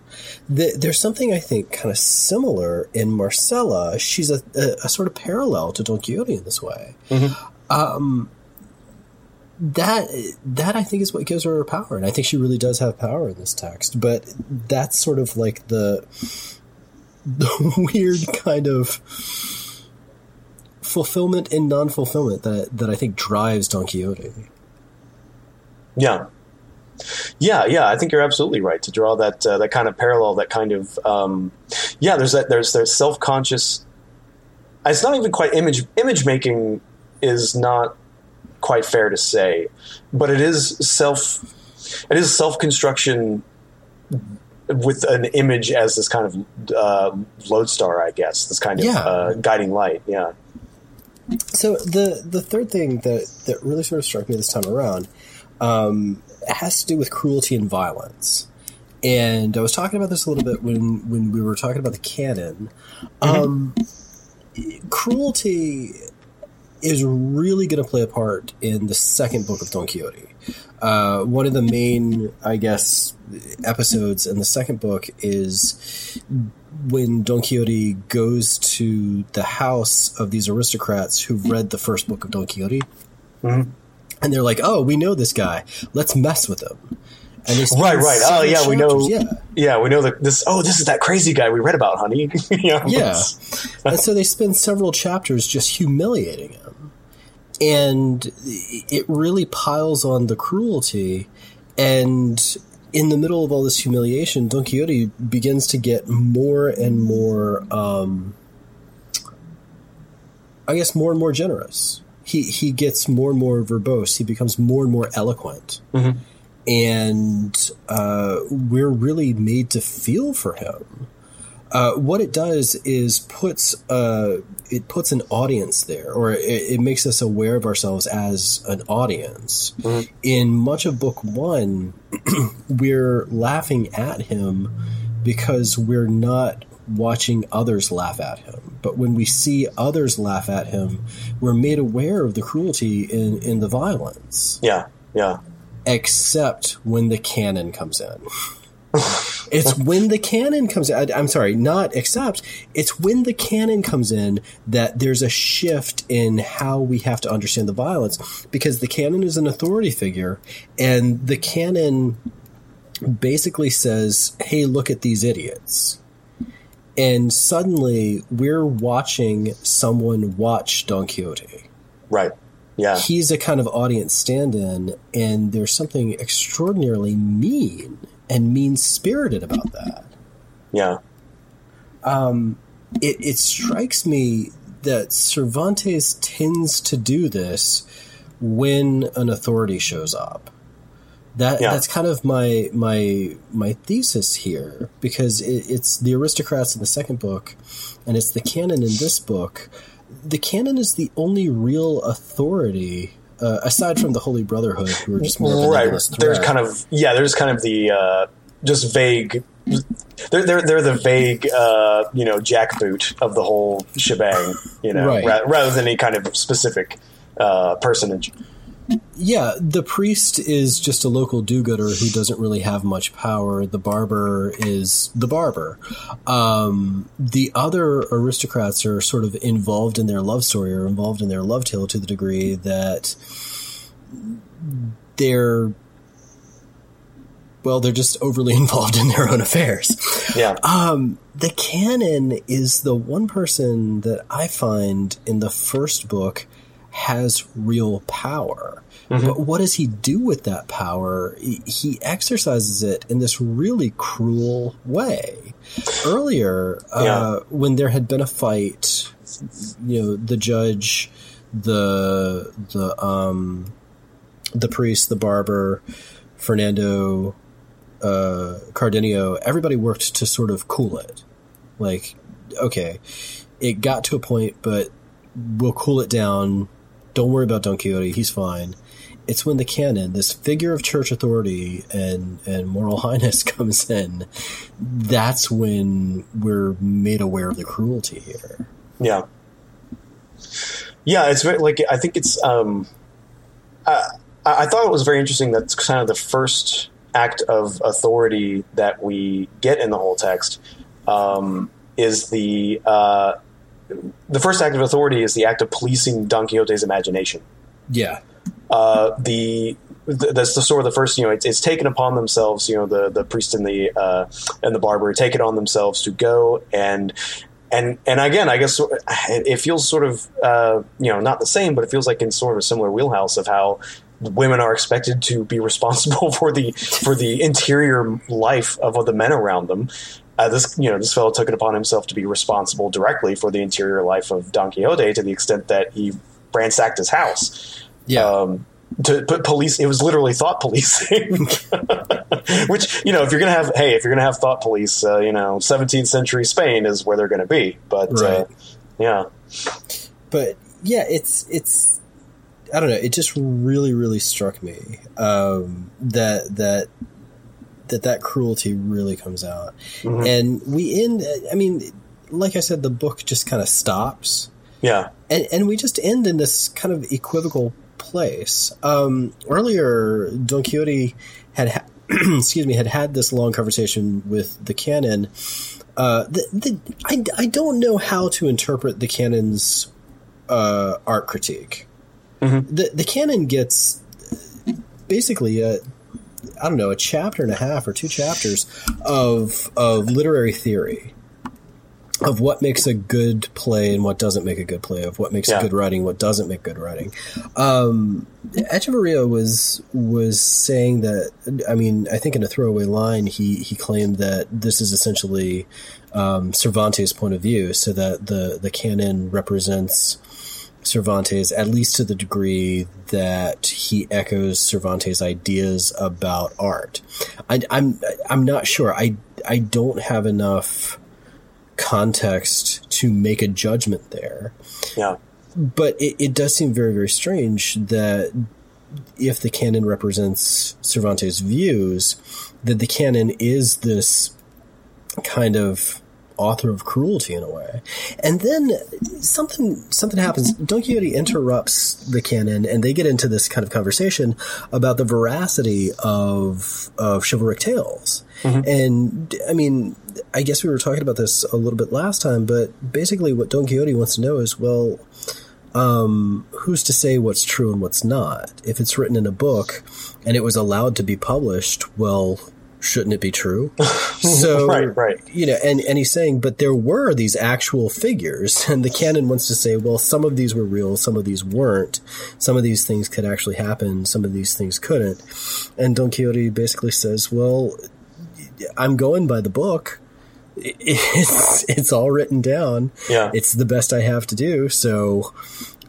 the, there's something I think kind of similar in Marcela. She's a, a, a, sort of parallel to Don Quixote in this way. Mm-hmm. Um, that that I think is what gives her her power, and I think she really does have power in this text. But that's sort of like the *laughs* the weird kind of fulfillment and non-fulfillment that that I think drives Don Quixote. Yeah, yeah, yeah, I think you're absolutely right to draw that uh, that kind of parallel. That kind of um, yeah, there's that there's there's self conscious. It's not even quite image image making is not quite fair to say, but it is self it is self construction with an image as this kind of uh, lodestar, I guess, this kind of yeah. uh, guiding light. Yeah. So the the third thing that that really sort of struck me this time around um, has to do with cruelty and violence. And I was talking about this a little bit when, when we were talking about the canon. Mm-hmm. Um, cruelty is really going to play a part in the second book of Don Quixote. Uh, one of the main, I guess, episodes in the second book is when Don Quixote goes to the house of these aristocrats who've read the first book of Don Quixote. Mm-hmm and they're like, "Oh, we know this guy. Let's mess with him." right, right. Oh, yeah, chapters. we know. Yeah, yeah, we know that this. Oh, this is that crazy guy we read about, honey. *laughs* yeah, yeah. and so they spend several chapters just humiliating him, and it really piles on the cruelty. And in the middle of all this humiliation, Don Quixote begins to get more and more, um, I guess, more and more generous he he gets more and more verbose. He becomes more and more eloquent, mm-hmm. and uh, we're really made to feel for him. Uh, what it does is puts uh, it puts an audience there, or it, it, makes us aware of ourselves as an audience. Mm-hmm. In much of book one, *clears throat* we're laughing at him because we're not watching others laugh at him. But when we see others laugh at him, we're made aware of the cruelty in, in the violence. Yeah, yeah. Except when the canon comes in. *laughs* it's when the canon comes in. I'm sorry, not except. It's when the canon comes in that there's a shift in how we have to understand the violence because the canon is an authority figure and the canon basically says, hey, look at these idiots and suddenly we're watching someone watch Don Quixote. Right. Yeah. He's a kind of audience stand in, and there's something extraordinarily mean and mean spirited about that. Yeah. Um, it, it strikes me that Cervantes tends to do this when an authority shows up. That yeah. that's kind of my my my thesis here because it, it's the aristocrats in the second book, and it's the canon in this book. The canon is the only real authority uh, aside from the Holy Brotherhood, who are just more right. There's kind of yeah. There's kind of the uh, just vague. They're they're they're the vague uh, you know jackboot of the whole shebang. You know, right. ra- rather than any kind of specific uh, personage. Yeah, the priest is just a local do-gooder who doesn't really have much power. The barber is the barber. Um, the other aristocrats are sort of involved in their love story or involved in their love tale to the degree that they're well, they're just overly *laughs* involved in their own affairs. Yeah. Um, the canon is the one person that I find in the first book has real power. Mm-hmm. But what does he do with that power? He, exercises it in this really cruel way. Earlier, uh, yeah. uh, when there had been a fight, you know, the judge, the the um, the priest, the barber, Fernando, uh, Cardenio, everybody worked to sort of cool it. Like, okay, it got to a point, but we'll cool it down. Don't worry about Don Quixote; he's fine. It's when the canon, this figure of church authority and and moral *laughs* highness comes in. That's when we're made aware of the cruelty here. Yeah, yeah. It's very like I think it's. Um, I, I thought it was very interesting. That's kind of the first act of authority that we get in the whole text um, is the uh, the first act of authority is the act of policing Don Quixote's imagination. Yeah. Uh, the that's the sort of the first you know it's, it's, taken upon themselves you know the the priest and the uh, and the barber take it on themselves to go and and and again I guess it feels sort of uh, you know not the same but it feels like in sort of a similar wheelhouse of how women are expected to be responsible *laughs* for the for the interior life of the men around them. Uh, this you know this fellow took it upon himself to be responsible directly for the interior life of Don Quixote to the extent that he ransacked his house. Yeah. Um, to put police, it was literally thought policing. *laughs* Which you know, if you're gonna have, hey, if you're gonna have thought police, uh, you know, 17th century Spain is where they're gonna be. But uh, right. uh, yeah, but yeah, it's it's I don't know. It just really, really struck me um, that that that that cruelty really comes out, mm-hmm. and we end. I mean, like I said, the book just kind of stops. Yeah, and and we just end in this kind of equivocal place. Um, earlier, Don Quixote had. Ha- *clears throat* excuse me, had had this long conversation with the canon. Uh, the, the, I, I don't know how to interpret the canon's uh, art critique. Mm-hmm. The the canon gets basically a I don't know a chapter and a half or two chapters of of literary theory of what makes a good play and what doesn't make a good play, of what makes yeah. good writing, what doesn't make good writing. Um, Echevarría was was saying that. I mean, I think in a throwaway line, he he claimed that this is essentially um, Cervantes' point of view, so that the the canon represents Cervantes, at least to the degree that he echoes Cervantes' ideas about art. I, am I'm, I'm not sure. I I don't have enough context to make a judgment there. Yeah. But it, it does seem very very strange that if the canon represents Cervantes' views, that the canon is this kind of author of cruelty in a way. And then something something happens. Don Quixote interrupts the canon, and they get into this kind of conversation about the veracity of of chivalric tales. Mm-hmm. And I mean, I guess we were talking about this a little bit last time, but basically, what Don Quixote wants to know is, well. Um, who's to say what's true and what's not? If it's written in a book and it was allowed to be published, well, shouldn't it be true? *laughs* So, right, right. You know, and, and he's saying, but there were these actual figures, *laughs* and the canon wants to say, well, some of these were real, some of these weren't. Some of these things could actually happen, some of these things couldn't. And Don Quixote basically says, well, I'm going by the book. *laughs* It's it's all written down. Yeah, it's the best I have to do. So,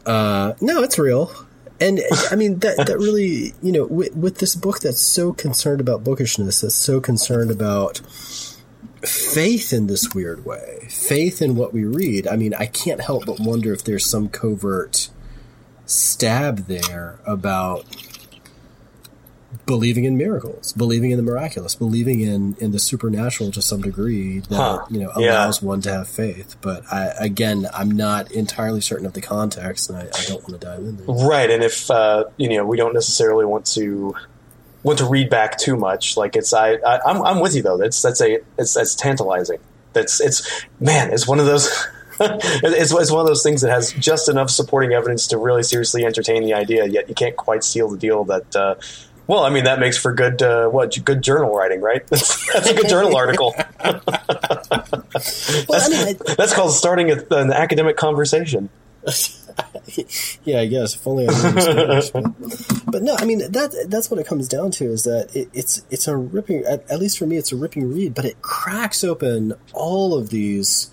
uh, no, it's real and I mean that that really you know with, with, this book that's so concerned about bookishness, that's so concerned about faith in this weird way, faith in what we read. I mean, I can't help but wonder if there's some covert stab there about believing in miracles, believing in the miraculous, believing in in the supernatural to some degree that Huh. you know Yeah. allows one to have faith. But I, again, I'm not entirely certain of the context, and I, I don't want to dive in there. Right, and if uh, you know, we don't necessarily want to want to read back too much. Like it's, I, I I'm, I'm with you though. That's that's a it's that's tantalizing. That's it's man. It's one of those. *laughs* it's, it's one of those things that has just enough supporting evidence to really seriously entertain the idea. Yet you can't quite seal the deal. That uh, well, I mean, that makes for good uh, what good journal writing, right? That's, *laughs* that's a good journal article. *laughs* Well, I mean, I- *laughs* That's called starting a, an academic conversation. yeah, I guess if only I knew but, but no, I mean that that's what it comes down to is that it, it's it's a ripping at, at least for me it's a ripping read, but it cracks open all of these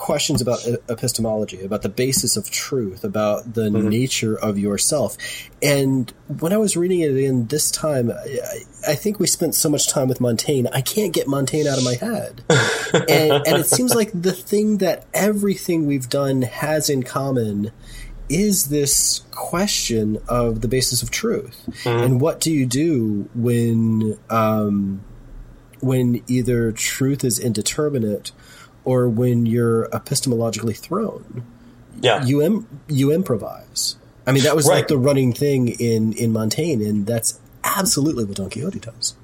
questions about epistemology, about the basis of truth, about the nature of yourself. And when I was reading it in this time, I, I think we spent so much time with Montaigne, I can't get Montaigne out of my head. *laughs* and, and it seems like the thing that everything we've done has in common is this question of the basis of truth and what do you do when um, when either truth is indeterminate or when you're epistemologically thrown Yeah, you Im- you improvise i mean that was Right. like the running thing in in montaigne and that's absolutely what don quixote does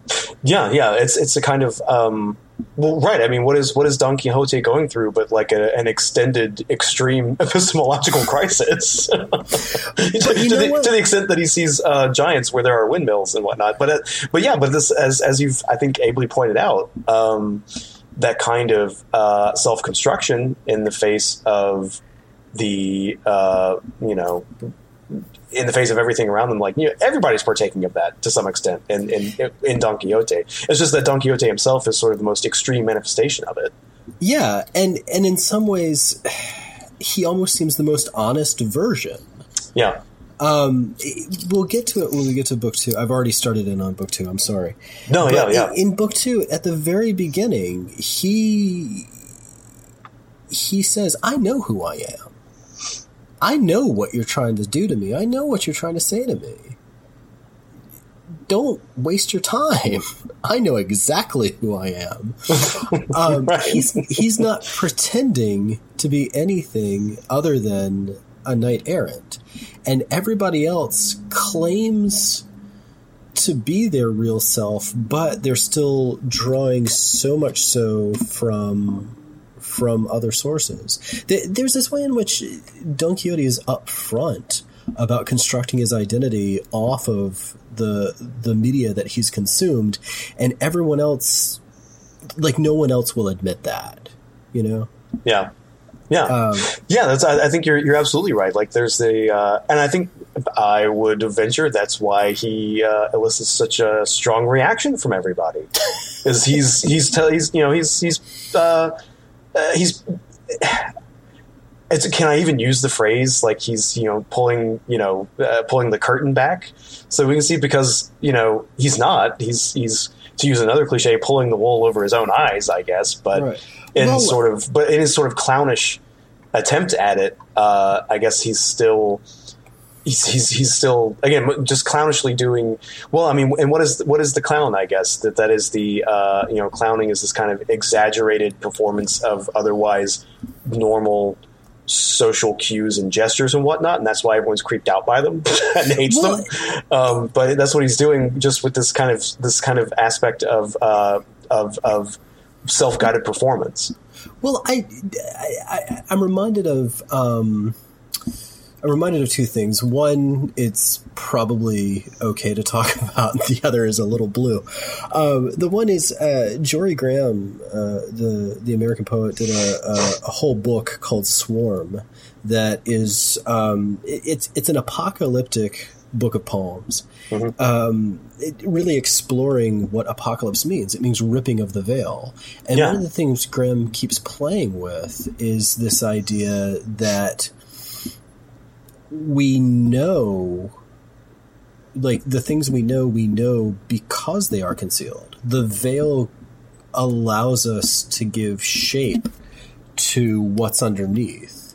Yeah, yeah, it's it's a kind of um, well, right. I mean, what is what is Don Quixote going through but like a, an extended, extreme *laughs* epistemological crisis? *laughs* to, the, to the extent that he sees uh, giants where there are windmills and whatnot. But uh, but yeah, but this as as you've I think ably pointed out, um, that kind of uh, self construction in the face of the uh, you know in the face of everything around them, like you know, everybody's partaking of that to some extent in, in in Don Quixote. It's just that Don Quixote himself is sort of the most extreme manifestation of it. yeah and and in some ways he almost seems the most honest version Yeah, um we'll get to it when we get to book two i've already started in on book two i'm sorry no, But yeah, yeah, in, in book two, at the very beginning, he he says, "I know who I am. I know what you're trying to do to me. I know what you're trying to say to me. Don't waste your time. *laughs* I know exactly who I am." *laughs* Um, Right. He's he's not pretending to be anything other than a knight errant, and everybody else claims to be their real self, but they're still drawing so much so from from other sources. There's this way in which Don Quixote is upfront about constructing his identity off of the the media that he's consumed, and everyone else, like no one else, will admit that. You know. yeah, yeah, Um, yeah. That's. I, I think you're you're absolutely right. Like, there's the, uh, and I think I would venture that's why he uh, elicits such a strong reaction from everybody. *laughs* Is he's he's tell he's you know he's he's uh, uh, he's it's, can I even use the phrase like he's you know pulling you know uh, pulling the curtain back so we can see because you know he's not he's he's to use another cliche pulling the wool over his own eyes I guess but Right. in Well- sort of but in his sort of clownish attempt at it uh, I guess he's still he's, he's he's still again just clownishly doing well. I mean, and what is what is the clown? I guess that that is the uh, you know clowning is this kind of exaggerated performance of otherwise normal social cues and gestures and whatnot, and that's why everyone's creeped out by them *laughs* and hates Well- them. Um, but that's what he's doing, just with this kind of this kind of aspect of uh, of of self guided performance. Well, I, I, I'm reminded of um, reminded of two things. One, it's probably okay to talk *laughs* about. The other is a little blue. Um, the one is uh, Jorie Graham, uh, the the American poet, did a, a, a whole book called Swarm. That is, um, it- it's it's an apocalyptic book of poems. Um, it, really exploring what apocalypse means. It means ripping of the veil. And Yeah. one of the things Graham keeps playing with is this idea that we know like the things we know we know because they are concealed the veil allows us to give shape to what's underneath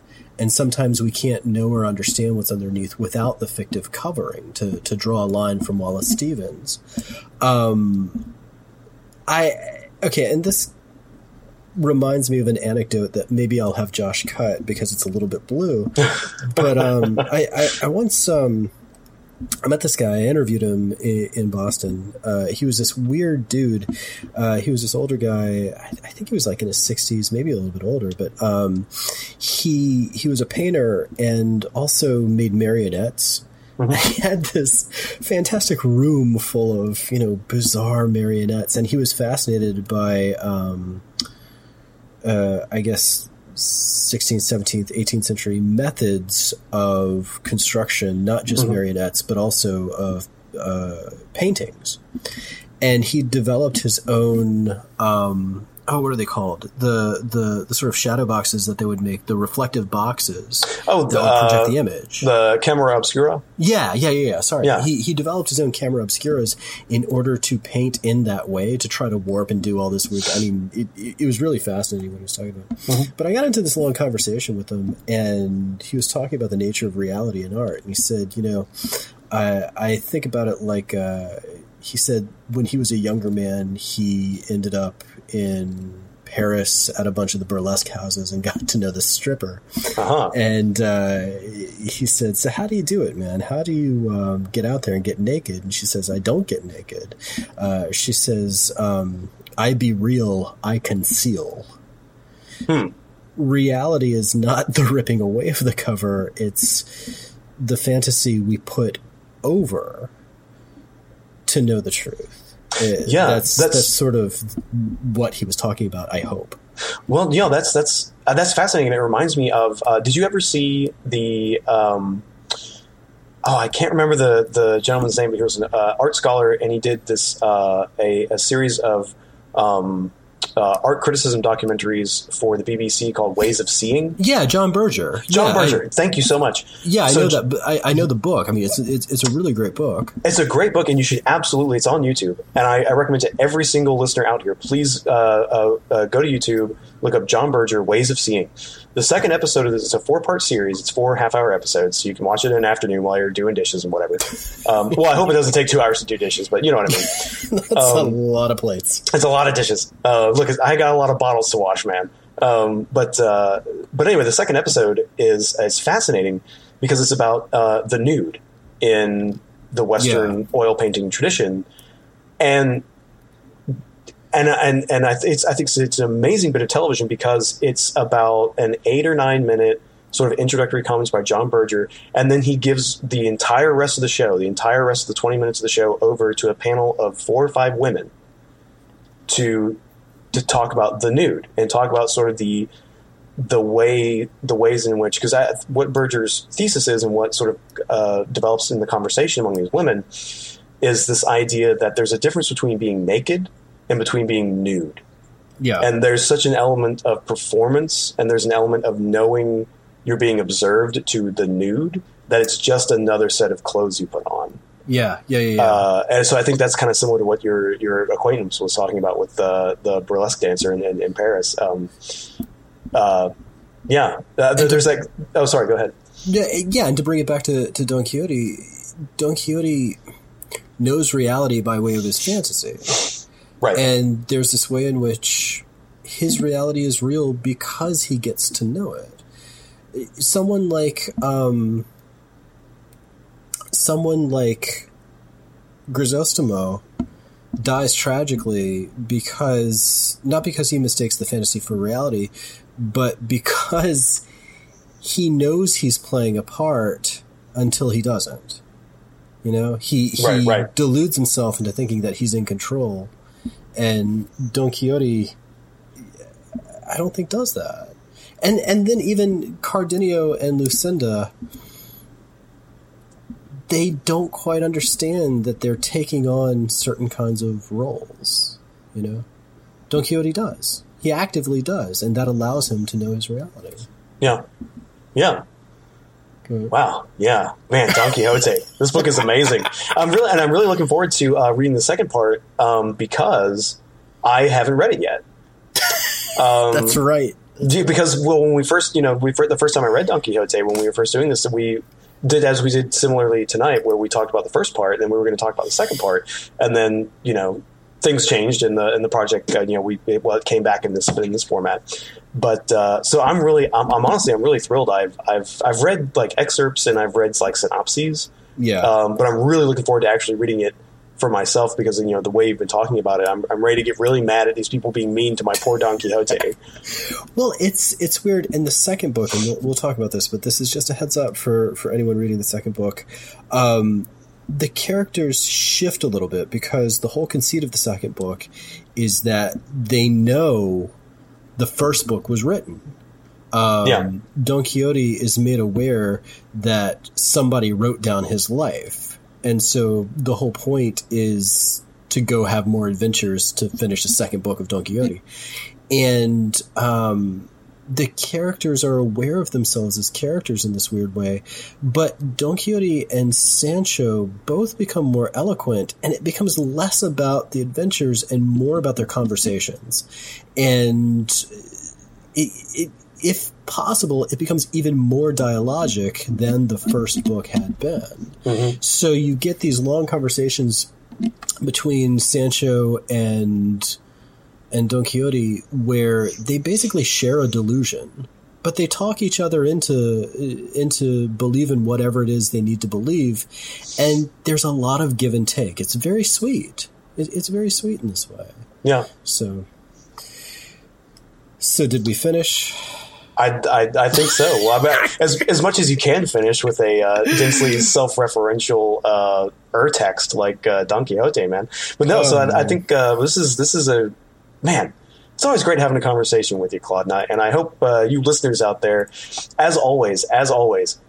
and sometimes we can't know or understand what's underneath without the fictive covering. To to draw a line from Wallace Stevens, um, I okay, and this reminds me of an anecdote that maybe I'll have Josh cut because it's a little bit blue. *laughs* but um, I, I, I once um, I met this guy. I interviewed him in, in Boston. Uh, he was this weird dude. Uh, he was this older guy. I, I, think he was like in his sixties, maybe a little bit older. But um, he he was a painter and also made marionettes. Mm-hmm. *laughs* He had this fantastic room full of you know bizarre marionettes, and he was fascinated by. Um, uh, I guess 16th, 17th, 18th century methods of construction, not just mm-hmm. marionettes, but also of uh, paintings. And he developed his own um, oh, what are they called? The the the sort of shadow boxes that they would make, the reflective boxes. Oh, the, that project uh, the image. The camera obscura. Yeah, yeah, yeah. yeah. Sorry, yeah. He he developed his own camera obscuras in order to paint in that way to try to warp and do all this work. I mean, it, it was really fascinating what he was talking about. Mm-hmm. But I got into this long conversation with him, and he was talking about the nature of reality in art, and he said, you know, I I think about it like. Uh, he said when he was a younger man, he ended up in Paris at a bunch of the burlesque houses and *laughs* got to know the stripper. Uh-huh. And uh, he said, "So how do you do it, man? How do you um, get out there and get naked?" And she says, "I don't get naked." Uh, she says, um, "I be real, I conceal." Hmm. Reality is not the ripping away of the cover; it's the fantasy we put over to know the truth. Yeah, that's, that's, that's sort of what he was talking about. I hope. Well, you know, that's that's uh, that's fascinating. It reminds me of. Uh, did you ever see the? Um, oh, I can't remember the the gentleman's name, but he was an uh, art scholar, and he did this uh, a, a series of um, uh, art criticism documentaries for the BBC called Ways of Seeing. Yeah, John Berger. John yeah, Berger. I, Thank you so much. Yeah, I so, know that. I, I, know the book. I mean, it's, it's, it's a really great book. It's a great book, and you should absolutely. It's on YouTube, and I, I recommend to every single listener out here. Please uh, uh, uh go to YouTube, look up John Berger Ways of Seeing. The second episode of this is a four part series. It's four half hour episodes, so you can watch it in an afternoon while you're doing dishes and whatever. Um, *laughs* well, I hope it doesn't take two hours to do dishes, but you know what I mean. *laughs* That's um, a lot of plates. It's a lot of dishes. Uh, look, I got a lot of bottles to wash, man. Um, but uh, but anyway, the second episode is is fascinating because it's about uh, the nude in the Western yeah. oil painting tradition, and and and and I, th- I think it's, it's, an amazing bit of television because it's about an eight or nine minute sort of introductory comments by John Berger, and then he gives the entire rest of the show, the entire rest of the twenty minutes of the show, over to a panel of four or five women to to talk about the nude and talk about sort of the the way the ways in which because what Berger's thesis is and what sort of uh, develops in the conversation among these women is this idea that there's a difference between being naked and between being nude. Yeah. And there's such an element of performance and there's an element of knowing you're being observed to the nude that it's just another set of clothes you put on. Yeah, yeah, yeah. yeah. Uh, and so I think that's kind of similar to what your your acquaintance was talking about with the the burlesque dancer in, in, in Paris. Um, uh, yeah, uh, there's like oh sorry, go ahead. Yeah, yeah, and to bring it back to to Don Quixote, Don Quixote knows reality by way of his fantasy. Right. And there's this way in which his reality is real because he gets to know it. Someone like um, someone like Grisostomo dies tragically because not because he mistakes the fantasy for reality, but because he knows he's playing a part until he doesn't. You know, he he right, right. deludes himself into thinking that he's in control and Don Quixote, I don't think does that. And and then even Cardenio and Lucinda, they don't quite understand that they're taking on certain kinds of roles. You know, Don Quixote does. He actively does, and that allows him to know his reality. Yeah, yeah. Wow, yeah, man, Don Quixote. *laughs* this book is amazing. I'm really, and I'm really looking forward to uh, reading the second part um, because I haven't read it yet. Um, *laughs* That's right. because well, when we first, you know, we the first time I read Don Quixote, when we were first doing this, we did as we did similarly tonight, where we talked about the first part, and then we were going to talk about the second part, and then you know things changed in the in the project. Uh, you know, we it, well, it came back in this in this format. But uh, so I'm really, I'm, I'm, honestly, I'm really thrilled. I've I've I've read like excerpts and I've read like synopses. Yeah. Um, but I'm really looking forward to actually reading it for myself because you know the way you've been talking about it, I'm, I'm ready to get really mad at these people being mean to my poor Don Quixote. *laughs* well, it's it's weird in the second book, and we'll, we'll, talk about this, but this is just a heads up for for anyone reading the second book. Um, the characters shift a little bit because the whole conceit of the second book is that they know the first book was written. Um, yeah. Don Quixote is made aware that somebody wrote down his life. And so the whole point is to go have more adventures to finish the second book of Don Quixote. And um, the characters are aware of themselves as characters in this weird way, but Don Quixote and Sancho both become more eloquent, and it becomes less about the adventures and more about their conversations. And it, it, if possible, it becomes even more dialogic than the first book had been. Mm-hmm. So you get these long conversations between Sancho and and Don Quixote where they basically share a delusion, but they talk each other into into believing whatever it is they need to believe, and there's a lot of give and take. It's very sweet. It, it's very sweet in this way. Yeah. So. So did we finish? I, I, I, think so. Well, I as, as much as you can finish with a uh, densely *laughs* self-referential uh, ur text like uh, Don Quixote, man. But no, oh, so I, I, think uh, this is this is a man, it's always great having a conversation with you, Claude, and I, and I hope uh, you listeners out there, as always, as always,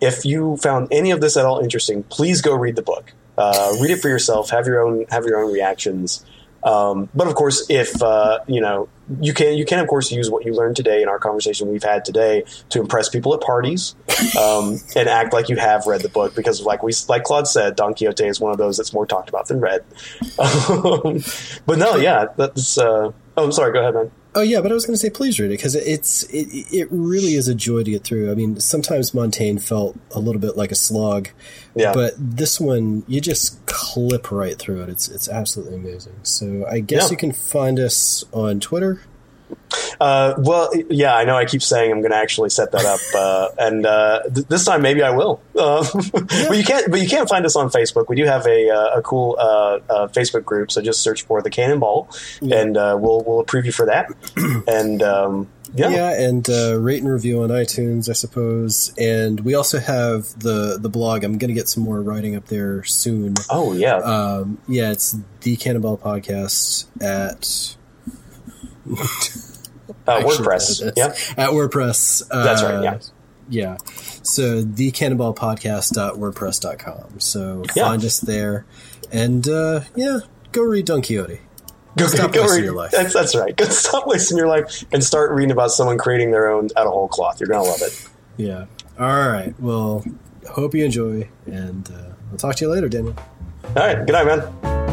if you found any of this at all interesting, please go read the book. Uh, read it for yourself. Have your own have your own reactions. Um, but of course, if uh, you know you can, you can of course use what you learned today in our conversation we've had today to impress people at parties um, *laughs* and act like you have read the book because, like we, like Claude said, Don Quixote is one of those that's more talked about than read. *laughs* Um, but no, yeah, that's. Uh, oh, I'm sorry. Go ahead, man. Oh yeah, but I was going to say please read it because it's it, it really is a joy to get through. I mean, sometimes Montaigne felt a little bit like a slog, yeah. But this one you just clip right through it. It's it's absolutely amazing. So I guess yeah. you can find us on Twitter uh, well, yeah, I know. I keep saying I'm going to actually set that up, uh, *laughs* and uh, th- this time maybe I will. *laughs* Uh, but you can't. But you can't find us on Facebook. We do have a, uh, a cool uh, Facebook group, so just search for the Canon Ball, yeah. and we'll we'll approve you for that. *clears throat* and um, yeah, yeah, and rate and review on iTunes, I suppose. And we also have the the blog. I'm going to get some more writing up there soon. Oh yeah, um, yeah. It's the Canon Ball Podcast at uh, WordPress. Yeah. At WordPress. Uh, That's right. Yeah. Yeah. So thecanonballpodcast.wordpress.com. So yeah. find us there. And uh, yeah, go read Don Quixote. Go, stop go wasting read, your life. That's, that's right. *laughs* Go stop wasting your life and start reading about someone creating their own out of whole cloth. You're going to love it. Yeah. All right. Well, hope you enjoy, and uh, I'll talk to you later, Daniel. All right. Good night, man.